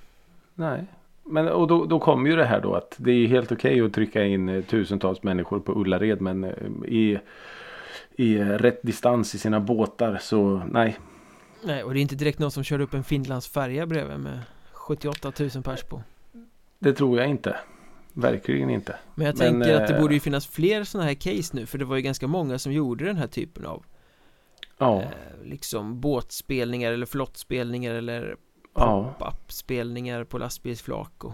Nej. Men och då, då kommer ju det här då att det är helt okej att trycka in tusentals människor på Ullared men i, i rätt distans i sina båtar så nej. Nej, och det är inte direkt någon som kör upp en Finlandsfärja bredvid med 78 000 pers på. Det tror jag inte. Verkligen inte. Men jag Men, tänker att det eh, borde ju finnas fler sådana här case nu för det var ju ganska många som gjorde den här typen av Ja, eh, liksom båtspelningar eller flottspelningar eller ja, pop-up-spelningar på lastbilsflak och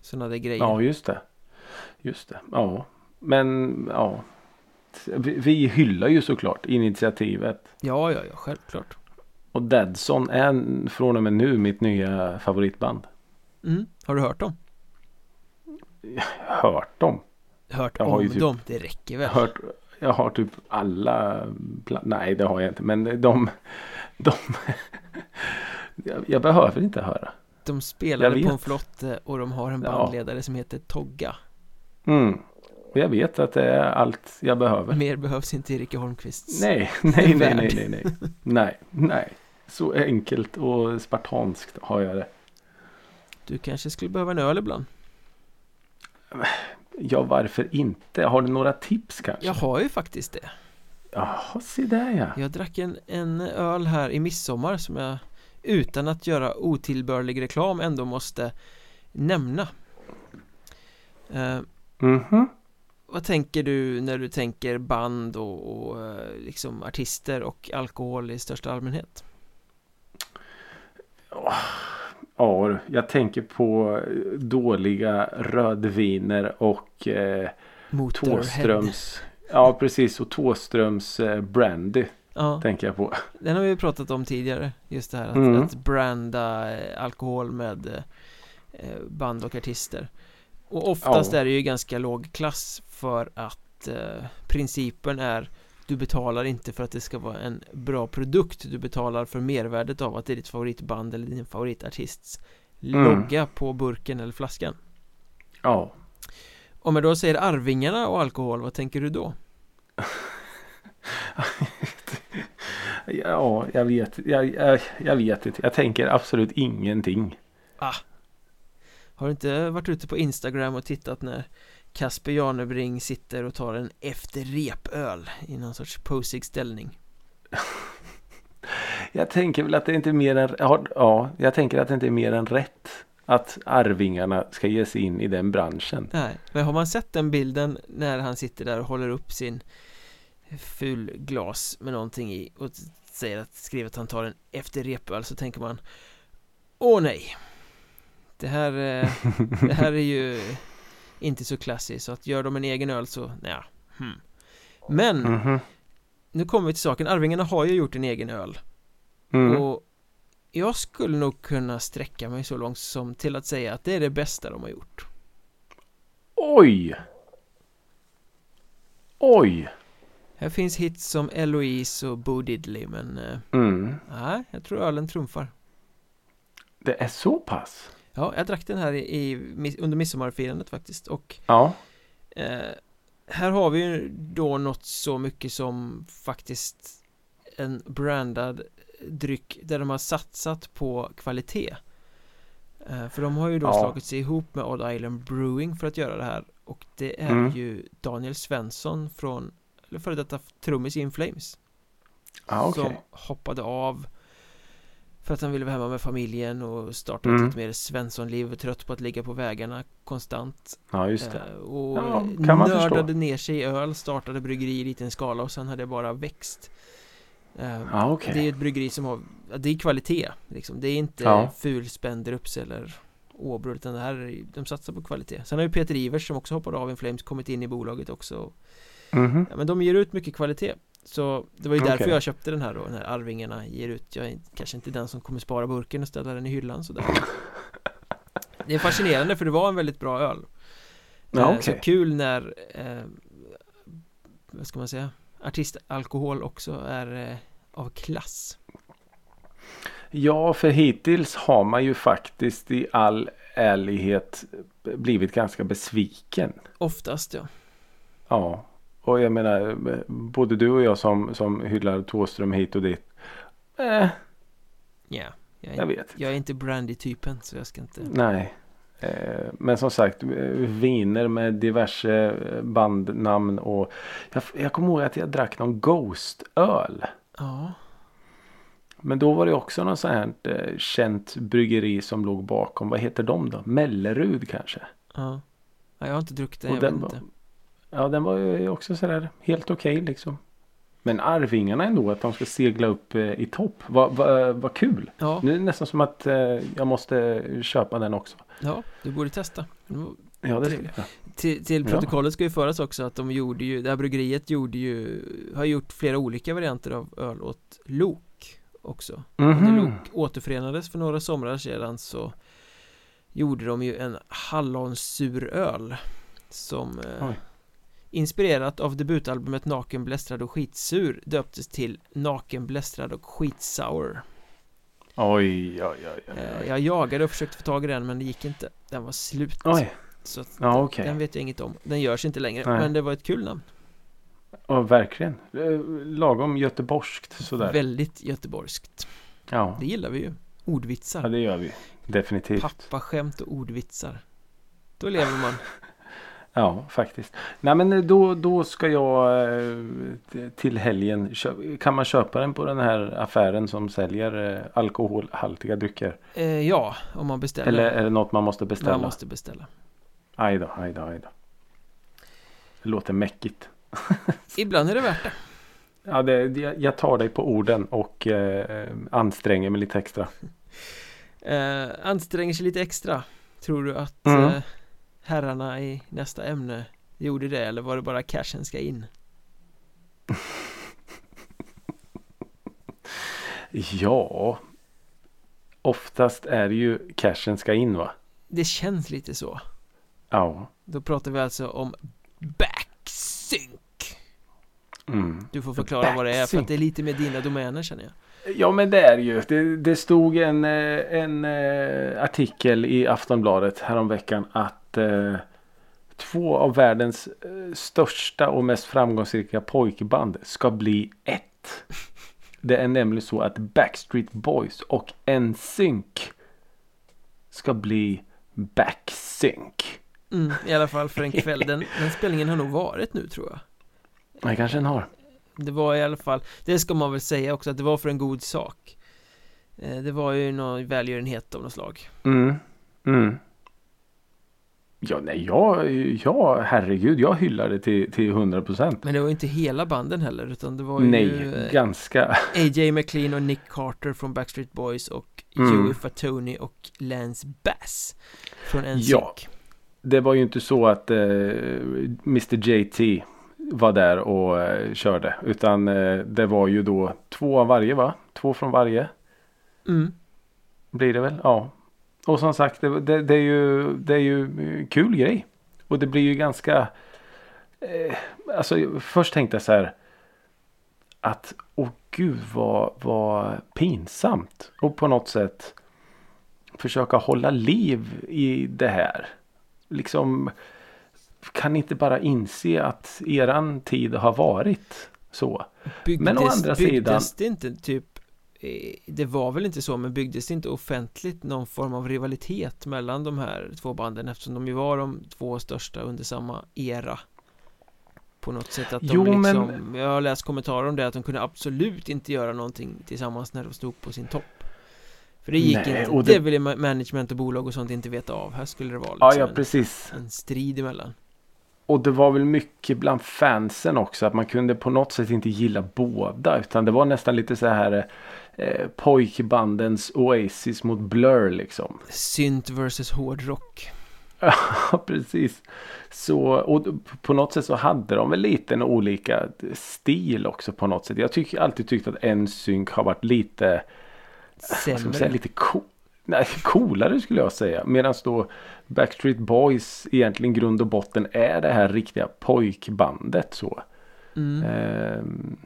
sådana där grejer. ja just det. Just det. Ja. Men ja. Vi, vi hyllar ju såklart initiativet. Ja, ja, ja, självklart. Och Dadson är från och med nu mitt nya favoritband. Mm. Har du hört dem? Hört dem. Hört Jag om typ- dem, det räcker väl? hört, jag har typ alla, nej det har jag inte, men de, de jag, jag behöver inte höra. De spelade på en flotte och de har en Ja. bandledare som heter Togga. Mm. Och jag vet att det är allt jag behöver. Mer behövs inte i Erika Holmqvists Nej, nej, nej, nej, nej, nej, nej, nej. Så enkelt och spartanskt har jag det. Du kanske skulle behöva en öl ibland? Ja, varför inte? Har du några tips kanske? Jag har ju faktiskt det. Jaha, se där ja. Jag drack en, en öl här i midsommar som jag utan att göra otillbörlig reklam ändå måste nämna. Eh, Mhm. Vad tänker du när du tänker band och, och eh, liksom artister och alkohol i största allmänhet? Ja, jag tänker på dåliga rödviner och eh. Tåströms. Ja, precis. Och Tåströms eh, brandy Ja, tänker jag på. den har vi pratat om tidigare. Just det här att, Mm. att branda eh, alkohol med eh, band och artister. Och oftast Ja. är det ju ganska låg klass för att eh, principen är du betalar inte för att det ska vara en bra produkt Du betalar för mervärdet av att det är ditt favoritband eller din favoritartists Mm. logga på burken eller flaskan Ja. Om jag då säger Arvingarna och alkohol, vad tänker du då? Ja, jag vet. Jag, jag, jag vet inte. Jag tänker absolut ingenting. Har du inte varit ute på Instagram och tittat när Kasper Janebring sitter och tar en efter repöl i någon sorts posig ställning? Jag tänker väl att det inte är mer än... Ja, ja, jag tänker att det inte är mer än rätt. Att Arvingarna ska ge sig in i den branschen. Nej, men har man sett den bilden när han sitter där och håller upp sin ful glas med någonting i och säger att skriver att han tar en efter repöl så tänker man Åh nej Det här, eh, det här är ju inte så klassiskt så att gör de en egen öl så, nej hmm. Men, Mhm. nu kommer vi till saken, Arvingarna har ju gjort en egen öl Mm. och jag skulle nog kunna sträcka mig så långt som till att säga att det är det bästa de har gjort Oj! Oj! Här finns hits som Eloise och Bo Diddley men eh, Mm. nej, jag tror ölen trumfar Det är så pass? Ja, jag drack den här i, i, under midsommarfirandet faktiskt och Ja. eh, här har vi ju då något så mycket som faktiskt en brandad dryck där de har satsat på kvalitet eh, För de har ju då Ja. slagit sig ihop med Odd Island Brewing för att göra det här och det är Mm. ju Daniel Svensson från, eller före detta trummis In Flames Ja, okej. som hoppade av för att han ville vara hemma med familjen och starta ett Mm. lite mer Svenssonliv trött på att ligga på vägarna konstant Ja, just det. Eh, och Ja, kan man förstå. nördade ner sig i öl, startade bryggeri i liten skala och sen har det bara växt Eh, Ja, okej. Det är ett bryggeri som har, det är kvalitet liksom. Det är inte Ja. fulspendrups eller Åbro utan det här, är- de satsar på kvalitet Sen har ju Peter Ivers som också hoppade av in Flames kommit in i bolaget också Mhm. Ja men de ger ut mycket kvalitet Så det var ju därför Okej. jag köpte den här då, när Arvingarna ger ut Jag är kanske inte den som kommer spara burken och ställa den i hyllan sådär Det är fascinerande för det var en väldigt bra öl Ja, Eh, okej. Så kul när eh, Vad ska man säga Artistalkohol också är eh, av klass Ja, för hittills har man ju faktiskt i all ärlighet blivit ganska besviken. Oftast ja Ja, och jag menar både du och jag som, som hyllar Thåström hit och dit. Eh, Ja jag, jag vet jag är inte brandy-typen så jag ska inte Nej. Eh, men som sagt eh, viner med diverse eh, bandnamn och jag, jag kommer ihåg att jag drack någon Ghost-öl. Ja. Men då var det också någon sån här eh, känt bryggeri som låg bakom. Vad heter de då? Mellerud kanske? Ja. ja jag har inte druckit Och jag den vet inte. Ja den var ju också sådär helt okej liksom. Men Arvingarna ändå att de ska segla upp eh, i topp. Vad vad- vad kul. Ja, Nu är det nästan som att eh, jag måste köpa den också. ja, du borde testa. Ja det ska jag. Till, till protokollet ska ju föras också att de gjorde ju, det här bryggeriet gjorde ju, har gjort flera olika varianter av öl åt Lok också. När Mhm. Lok återförenades för några somrar sedan så gjorde de ju en hallonsuröl som eh, Oj. Inspirerat av debutalbumet Naken, blästrad och skitsur döptes till Naken, blästrad och skitsour. Oj, oj, oj, oj. Eh, oj. jag jagade och försökte få tag i den men det gick inte. Den var slut. Oj, Så att ja den, okej. den vet jag inget om. Den görs inte längre Nej. men det var ett kul namn. Ja, verkligen. Eh, Lagom göteborgskt sådär. Väldigt göteborgskt. Ja. Det gillar vi ju. Ordvitsar. ja, det gör vi. Definitivt. Pappaskämt och ordvitsar. Då lever man. Ja, faktiskt. Nej men då, då ska jag eh, till helgen. Kan man köpa den på den här affären som säljer eh, alkoholhaltiga drycker? Eh, ja, om man beställer. Eller är det något man måste beställa? Man måste beställa. Aj då, aj då, aj då. Det låter mäckigt. Ibland är det värt det. Ja, det, jag- jag tar dig på orden och eh, anstränger mig lite extra. Eh, anstränger sig lite extra. Tror du att Mm. eh, herrarna i nästa ämne gjorde det eller var det bara cashen ska in? Ja, oftast är det ju cashen ska in va? Det känns lite så. Ja. Då pratar vi alltså om backsync. Mm. Du får förklara vad det är för Backsync. att det är lite med dina domäner känner jag. Ja men det är ju. Det, det stod en, eh, en eh, artikel i Aftonbladet häromveckan att eh, två av världens eh, största och mest framgångsrika pojkband ska bli ett. Det är nämligen så att Backstreet Boys och NSYNC ska bli Backsync. Mm, I alla fall för en kväll. Den, den spelningen har nog varit nu tror jag. Det kanske den har. Det var i alla fall, det ska man väl säga också att det var för en god sak. Eh, Det var ju någon välgörenhet av något slag. Mm. Mm. Ja, nej, jag, ja, herregud, jag hyllar det till, till 100 procent. Men det var inte hela banden heller utan det var ju Nej, eh, ganska. AJ McLean och Nick Carter från Backstreet Boys och Mm. Joey Fatoni och Lance Bass från NSYNC. Ja. Det var ju inte så att eh, Mr JT var där och eh, körde. Utan eh, det var ju då två av varje va? Två från varje Mm. blir det väl? Ja. Och som sagt det, det, det är ju det är ju kul grej. Och det blir ju ganska eh, Alltså först tänkte jag så här Att åh gud vad, vad pinsamt. Och på något sätt Försöka hålla liv i det här. Liksom Kan ni inte bara inse att eran tid har varit så. Byggdes, Men å andra byggdes sidan- det inte typ det var väl inte så men byggdes det inte offentligt någon form av rivalitet mellan de här två banden? Eftersom de ju var de två största under samma era. På något sätt att de Jo, men- liksom, jag har läst kommentarer om det att de kunde absolut inte göra någonting tillsammans när de stod på sin topp. För det gick Nej, inte, och det... det- ville ma- management och bolag och sånt inte veta av. Här skulle det vara liksom Ja, ja en, precis. en strid emellan Och det var väl mycket bland fansen också att man kunde på något sätt inte gilla båda utan det var nästan lite så här eh, pojkbandens Oasis mot Blur liksom. synt versus hårdrock Ja precis. Så och på något sätt så hade de väl lite en olika stil också på något sätt. Jag tycker alltid tyckt att NSYNC har varit lite man säga, lite co nej, coolare skulle jag säga. Medan då Backstreet Boys egentligen grund och botten är det här riktiga pojkbandet så. mm. Ehm,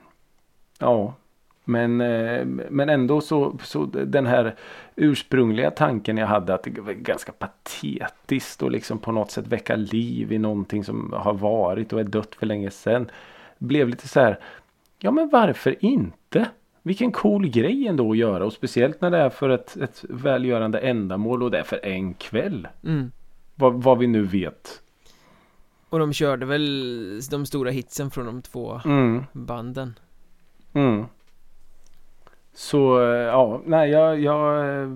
ja, men, eh, men ändå så, så den här ursprungliga tanken jag hade att det var ganska patetiskt och liksom på något sätt väcka liv i någonting som har varit och är dött för länge sedan. Blev lite så här, ja men varför inte? Vilken cool grej ändå att göra och speciellt när det är för ett, ett välgörande ändamål och det är för en kväll. Mm. Vad, vad vi nu vet. Och de körde väl de stora hitsen från de två Mm. banden Mm. Så eh, ja, nej jag, jag, eh,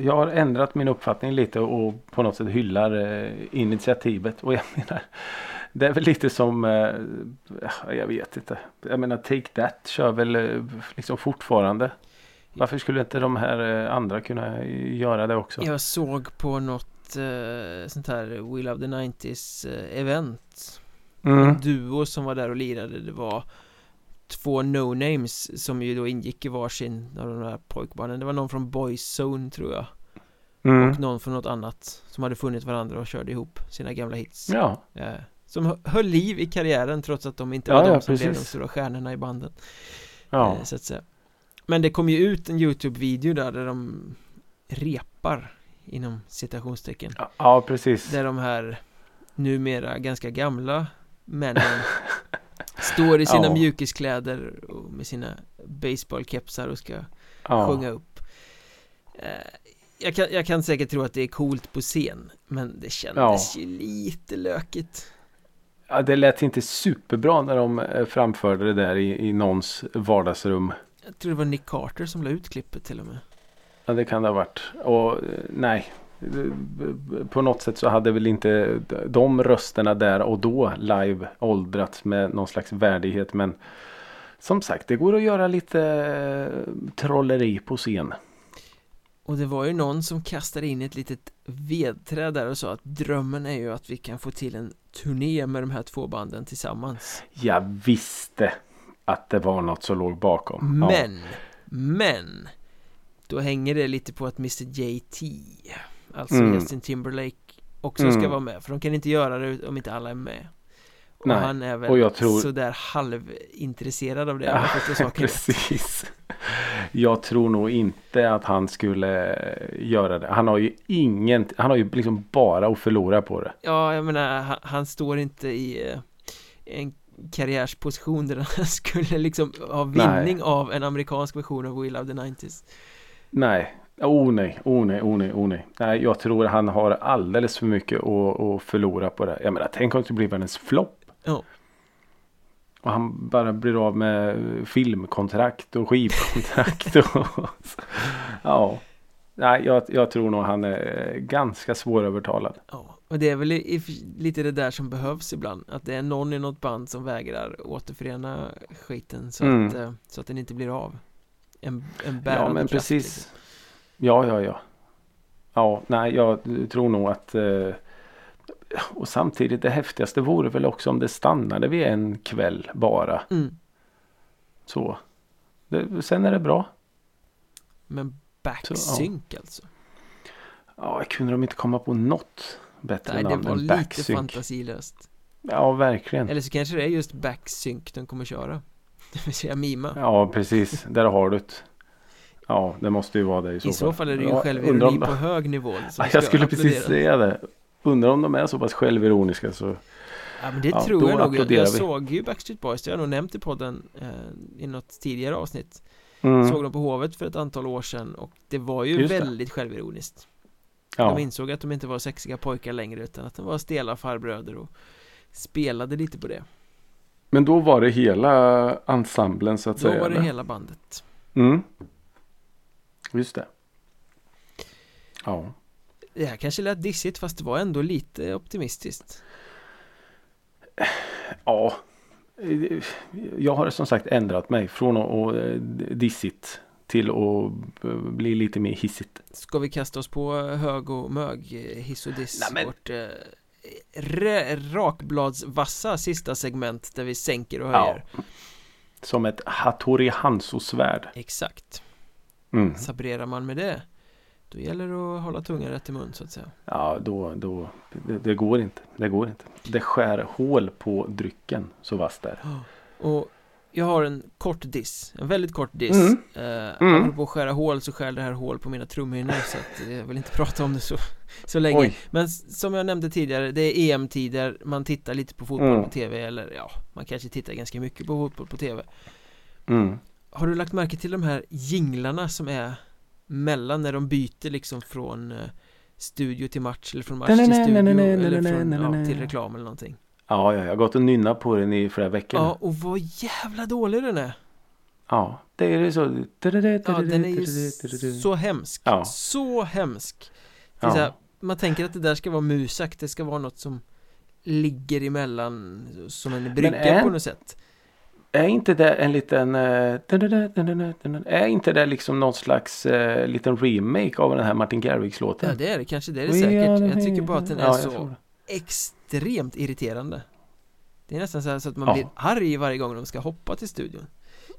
jag har ändrat min uppfattning lite och på något sätt hyllar eh, initiativet. Och jag menar, det är väl lite som, eh, jag vet inte. Jag menar Take That kör väl eh, liksom fortfarande. Varför skulle inte de här eh, andra kunna göra det också? Jag såg på något sånt här We Love the 90s eh, event Mm. En duo som var där och lirade Det var två no-names som ju då ingick i varsin av de där pojkbanden Det var någon från Boyzone tror jag Mm. Och någon från något annat Som hade funnit varandra och körde ihop sina gamla hits Ja, Som hö- höll liv i karriären trots att de inte var Ja, de ja, som blev de precis. stora stjärnorna i banden ja. eh, så att säga. Men det kom ju ut en Youtube-video där, där de repar Inom citationstecken Ja, ja precis. Där de här numera ganska gamla männen Står i sina Ja. mjukiskläder och med sina baseballkepsar och ska Ja. sjunga upp eh, jag kan, jag kan säkert tro att det är coolt på scen Men det kändes ju lite lökigt Ja, det lät inte superbra när de eh, framförde det där i, i någons vardagsrum. Jag tror det var Nick Carter som la ut klippet till och med Ja, det kan det ha varit. Och eh, nej, på något sätt så hade väl inte de rösterna där och då live åldrats med någon slags värdighet. Men som sagt, det går att göra lite eh, trolleri på scen. Och det var ju någon som kastade in ett litet vedträd där och sa att drömmen är ju att vi kan få till en turné med de här två banden tillsammans Jag visste att det var något som låg bakom. Ja. Men, men Då hänger det lite på att Mr JT Alltså Mm. Justin Timberlake också Mm. ska vara med För de kan inte göra det om inte alla är med Och Nej, han är väl och jag tror- sådär halvintresserad av det Ja. Precis. Jag tror nog inte att han skulle göra det. Han har ju ingen, han har ju liksom bara att förlora på det. Ja, jag menar, han, han står inte i eh, en karriärsposition där han skulle liksom ha vinning av en amerikansk version av We Love the 90s Nej, oh nej, oh nej, oh nej, oh nej. Nej, jag tror han har alldeles för mycket att, att förlora på det. Jag menar, tänk om det blir världens flopp. Ja. Och han bara blir av med filmkontrakt och skivkontrakt. och, ja. Nej, jag, jag tror nog han är ganska svårövertalad. Ja, och det är väl i, lite det där som behövs ibland Att det är någon i något band som vägrar återförena skiten så, Mm. att, eh, så att den inte blir av En, en bärande Ja, men precis. liksom. Ja, ja, ja. Ja, nej, jag tror nog att eh, och samtidigt det häftigaste vore väl också om det stannade vid en kväll bara. mm. Så. Det, sen är det bra. Men backsync alltså Ja, kunde de inte komma på något bättre Nej, det namn var än lite backsync? fantasilöst Ja, verkligen. Eller så kanske det är just backsync de kommer köra Det vill säga mima Ja, precis. Där har du det. Ja, det måste ju vara det i så I fall. så fall är det ju Ja, självironi på hög nivå Ja, jag skulle precis säga det. Undrar om de är så pass självironiska så. Ja men det Ja, tror då jag nog Jag, jag såg ju Backstreet Boys, det har jag nog nämnt i podden eh, I något tidigare avsnitt Mm. Såg dem på Hovet för ett antal år sedan och det var ju Just det. väldigt självironiskt Ja. De insåg att de inte var sexiga pojkar längre utan att de var stela farbröder och spelade lite på det Men då var det hela ensemblen så att Då säga. var det eller? hela bandet Mm. Just det. Ja. Det här kanske lät dissigt fast det var ändå lite optimistiskt Ja. Jag har som sagt ändrat mig från att eh, dissigt till att eh, bli lite mer hissigt. Ska vi kasta oss på hög och mög, eh, hiss och diss, Nej, men- vårt eh, rakbladsvassa sista segment där vi sänker och Ja. höjer Som ett Hattori Hanzo-svärd. Exakt Mm. Sabrerar man med det Då gäller det att hålla tungan rätt i mun så att säga Ja, då, då det, det går inte. Det går inte. Det skär hål på drycken så vass där. Och jag har en kort diss, en väldigt kort diss Mm. eh, Mm. Apropå att skära hål så skär det här hål på mina trumhinnor så att jag vill inte prata om det så, så länge Oj. Men som jag nämnde tidigare, det är EM-tider, man tittar lite på fotboll Mm. på TV eller ja, man kanske tittar ganska mycket på fotboll på TV Mm. Har du lagt märke till de här jinglarna som är mellan när de byter liksom från eh, studio till match eller från match till studio eller från, ja, till reklam eller någonting. Ja, ja, jag har gått och nynnat på den i flera veckor. Ja, och vad jävla dålig den är. Ja, det är så. Ja, den är ju så hemsk. Ja. Så hemsk. Det är så här, man tänker att det där ska vara musak, det ska vara något som ligger emellan som en brygga är- på något sätt. Är inte det en liten... Är inte det liksom någon slags eh, liten remake av den här Martin Garrix-låten? Ja, det är det kanske, det är det säkert. Jag tycker bara att den är Ja, så extremt irriterande. Det är nästan så, här så att man Ja. blir arg varje gång de ska hoppa till studion.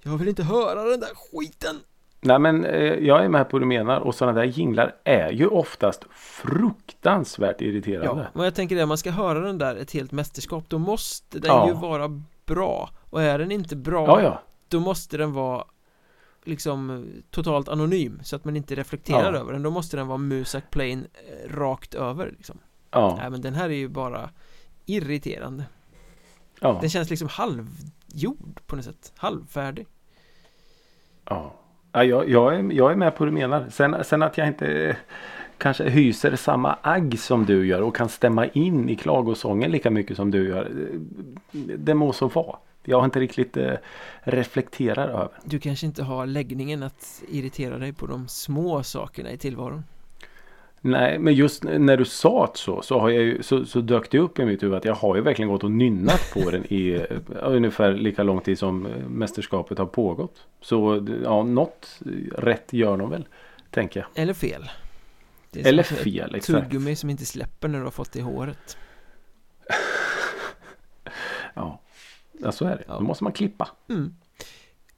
Jag vill inte höra den där skiten. Nej men eh, jag är med på vad du menar och sådana där jinglar är ju oftast fruktansvärt irriterande. Ja, och jag tänker det, man ska höra den där ett helt mästerskap, då måste den Ja. ju vara bra. Och är den inte bra, Ja, ja. då måste den vara liksom totalt anonym så att man inte reflekterar Ja. över den. Då måste den vara Musak Plain eh, rakt över liksom. Ja, Nej men den här är ju bara irriterande. ja, Den känns liksom halvgjord på något sätt, halvfärdig. ja. ja jag, jag, är, jag är med på vad du menar. Sen, sen att jag inte kanske hyser samma agg som du gör och kan stämma in i klagosången lika mycket som du gör. Det må så vara. Jag har inte riktigt eh, reflekterar över. Du kanske inte har läggningen att irritera dig på de små sakerna i tillvaron. Nej, men just när du sa det så så, har jag ju, så så dök det upp i mitt huvud att jag har ju verkligen gått och nynnat på den i eh, ungefär lika lång tid som eh, mästerskapet har pågått. Så ja, något rätt gör de väl, tänker jag. Eller fel. Det är Eller som ett fel, exakt. Tuggummi som inte släpper när du har fått det i håret. Ja, ja så är det. Ja. Då måste man klippa. Mm.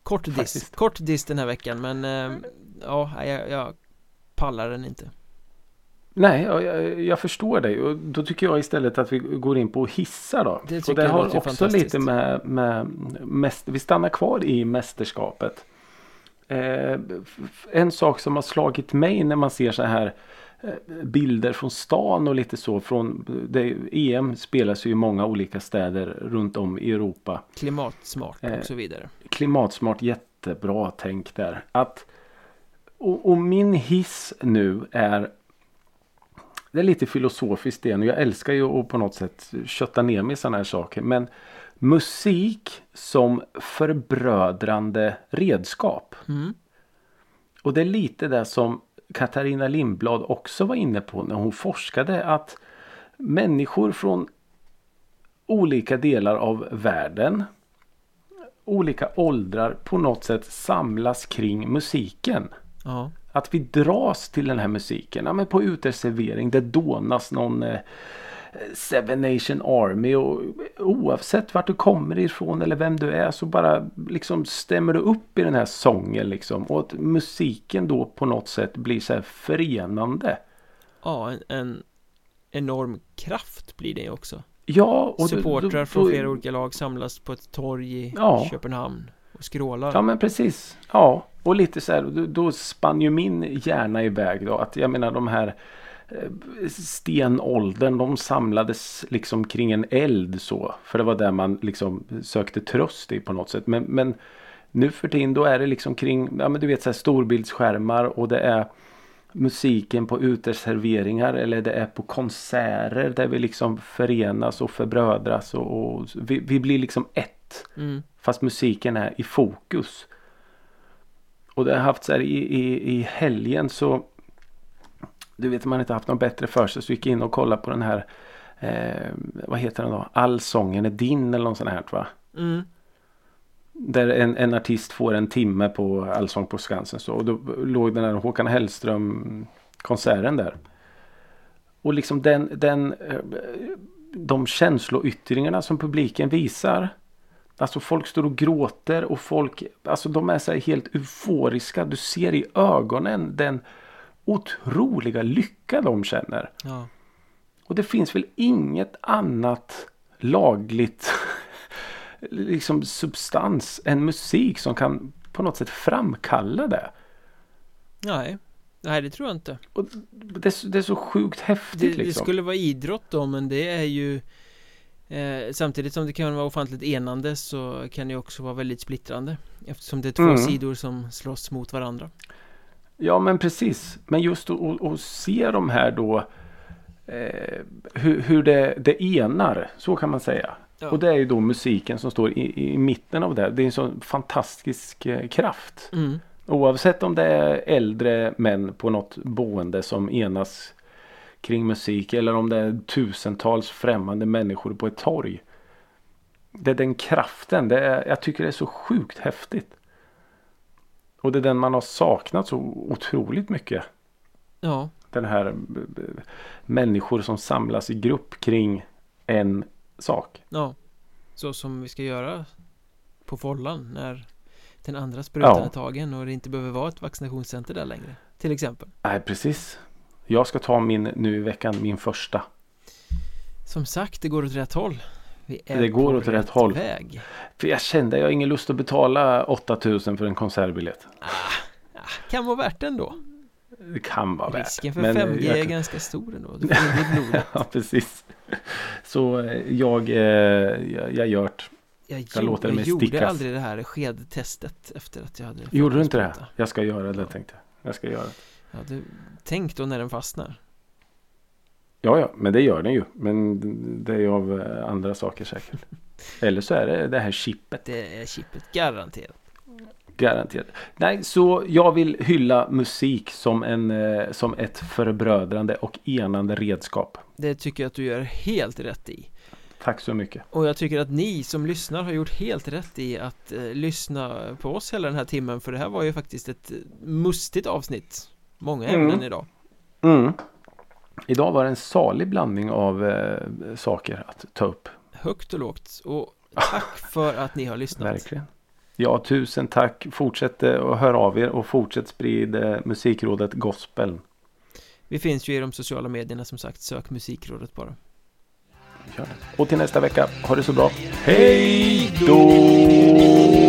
Kort diss, kort diss den här veckan men eh, ja, jag, jag pallar den inte. Nej, jag, jag, förstår dig och då tycker jag istället att vi går in på hissar då. Det och tycker det jag har också lite med, med mäst, vi stannar kvar i mästerskapet. Eh, en sak som har slagit mig när man ser så här eh, bilder från stan och lite så från det, EM spelas ju i många olika städer runt om i Europa. Klimatsmart Eh, och så vidare. Klimatsmart jättebra tänk där. Att, och, och min hiss nu är det är lite filosofiskt det. och Jag älskar ju att på något sätt kötta ner mig i sådana här saker. Men musik som förbrödrande redskap. Mm. Och det är lite det som Katarina Lindblad också var inne på när hon forskade. Att människor från olika delar av världen. Olika åldrar på något sätt samlas kring musiken. Ja, Att vi dras till den här musiken. Ja, men på uteservering det dånas någon eh, Seven Nation Army och oavsett vart du kommer ifrån eller vem du är så bara liksom stämmer du upp i den här sången liksom. Och att musiken då på något sätt blir så här förenande. ja en, en enorm kraft blir det också. Ja, och Supportrar då- från då- flera olika lag samlas på ett torg i Ja. Köpenhamn och skrålar. Ja men precis. Ja och lite så här då, då spann ju min hjärna iväg då. Att jag menar de här stenåldern de samlades liksom kring en eld så. För det var där man liksom sökte tröst i på något sätt. Men, men nu för tiden då är det liksom kring ja men du vet så här storbildsskärmar och det är musiken på uteserveringar eller det är på konserter där vi liksom förenas och förbrödras och, och vi, vi blir liksom ett. Mm. Fast musiken är i fokus. Och det har haft så här i, i, i helgen så Du vet man inte haft något bättre för sig så gick jag in och kollade på den här eh, Vad heter den då? Allsången är din eller något sånt här va? Mm. Där en, en artist får en timme på Allsång på Skansen så. Och då låg den här Håkan Hellström konserten där. Och liksom den, den eh, de känsloyttringarna som publiken visar. Alltså folk står och gråter och folk, alltså de är så här helt euforiska. Du ser i ögonen den otroliga lycka de känner. Ja. Och det finns väl inget annat lagligt liksom substans än musik som kan på något sätt framkalla det. Nej. Nej, det tror jag inte. Och det, är så- det är så sjukt häftigt Det, det liksom. skulle vara idrott då, men det är ju eh, Samtidigt som det kan vara ofantligt enande så kan det också vara väldigt splittrande Eftersom det är två Mm. sidor som slåss mot varandra Ja men precis. Men just att, se de här då eh, hur, hur det, det enar, så kan man säga. Ja. Och det är ju då musiken som står i, i mitten av det. Det är en sån fantastisk eh, kraft. Mm. Oavsett om det är äldre män på något boende som enas kring musik eller om det är tusentals främmande människor på ett torg. Det är den kraften. Det är, jag tycker det är så sjukt häftigt. Och det är den man har saknat så otroligt mycket. Ja, Den här b- människor som samlas i grupp kring en sak. ja. Så som vi ska göra på Follan när den andra sprutan Ja. är tagen och det inte behöver vara ett vaccinationscenter där längre. Till exempel. Nej, precis. Jag ska ta min nu i veckan, min första. Som sagt, det går åt rätt håll. Det går åt rätt håll. väg. För jag kände, jag har ingen lust att betala 8000 för en konsertbiljett. Kan vara värt det ändå. Det kan vara värt. Risken för Men, 5G jag- är ganska stor ändå. Du får. Ja, precis. Så eh, jag, eh, jag, jag gör det. Jag, Jag gjorde, jag gjorde stickas. aldrig det här skedtestet efter att jag hade Gjorde du inte det? Jag ska göra det tänkte jag. Jag ska göra det. Ja, du, tänk då när den fastnar. Ja, ja, men det gör den ju. Men det är av eh, andra saker säkert. Eller så är det det här chippet. Det är chippet garanterat. Garanterat. Nej, så jag vill hylla musik som, en, eh, som ett förbrödrande och enande redskap. Det tycker jag att du gör helt rätt i. Tack så mycket. Och jag tycker att ni som lyssnar har gjort helt rätt i att eh, lyssna på oss hela den här timmen för det här var ju faktiskt ett eh, mustigt avsnitt. Många ämnen Mm. idag. Mm. Idag var det en salig blandning av eh, saker att ta upp. Högt och lågt. Och tack för att ni har lyssnat. Verkligen. Ja, tusen tack. Fortsätt eh, att höra av er och fortsätt sprida eh, musikrådet Gospel. Vi finns ju i de sociala medierna som sagt. Sök musikrådet bara. Och till nästa vecka, ha det så bra. Hej då!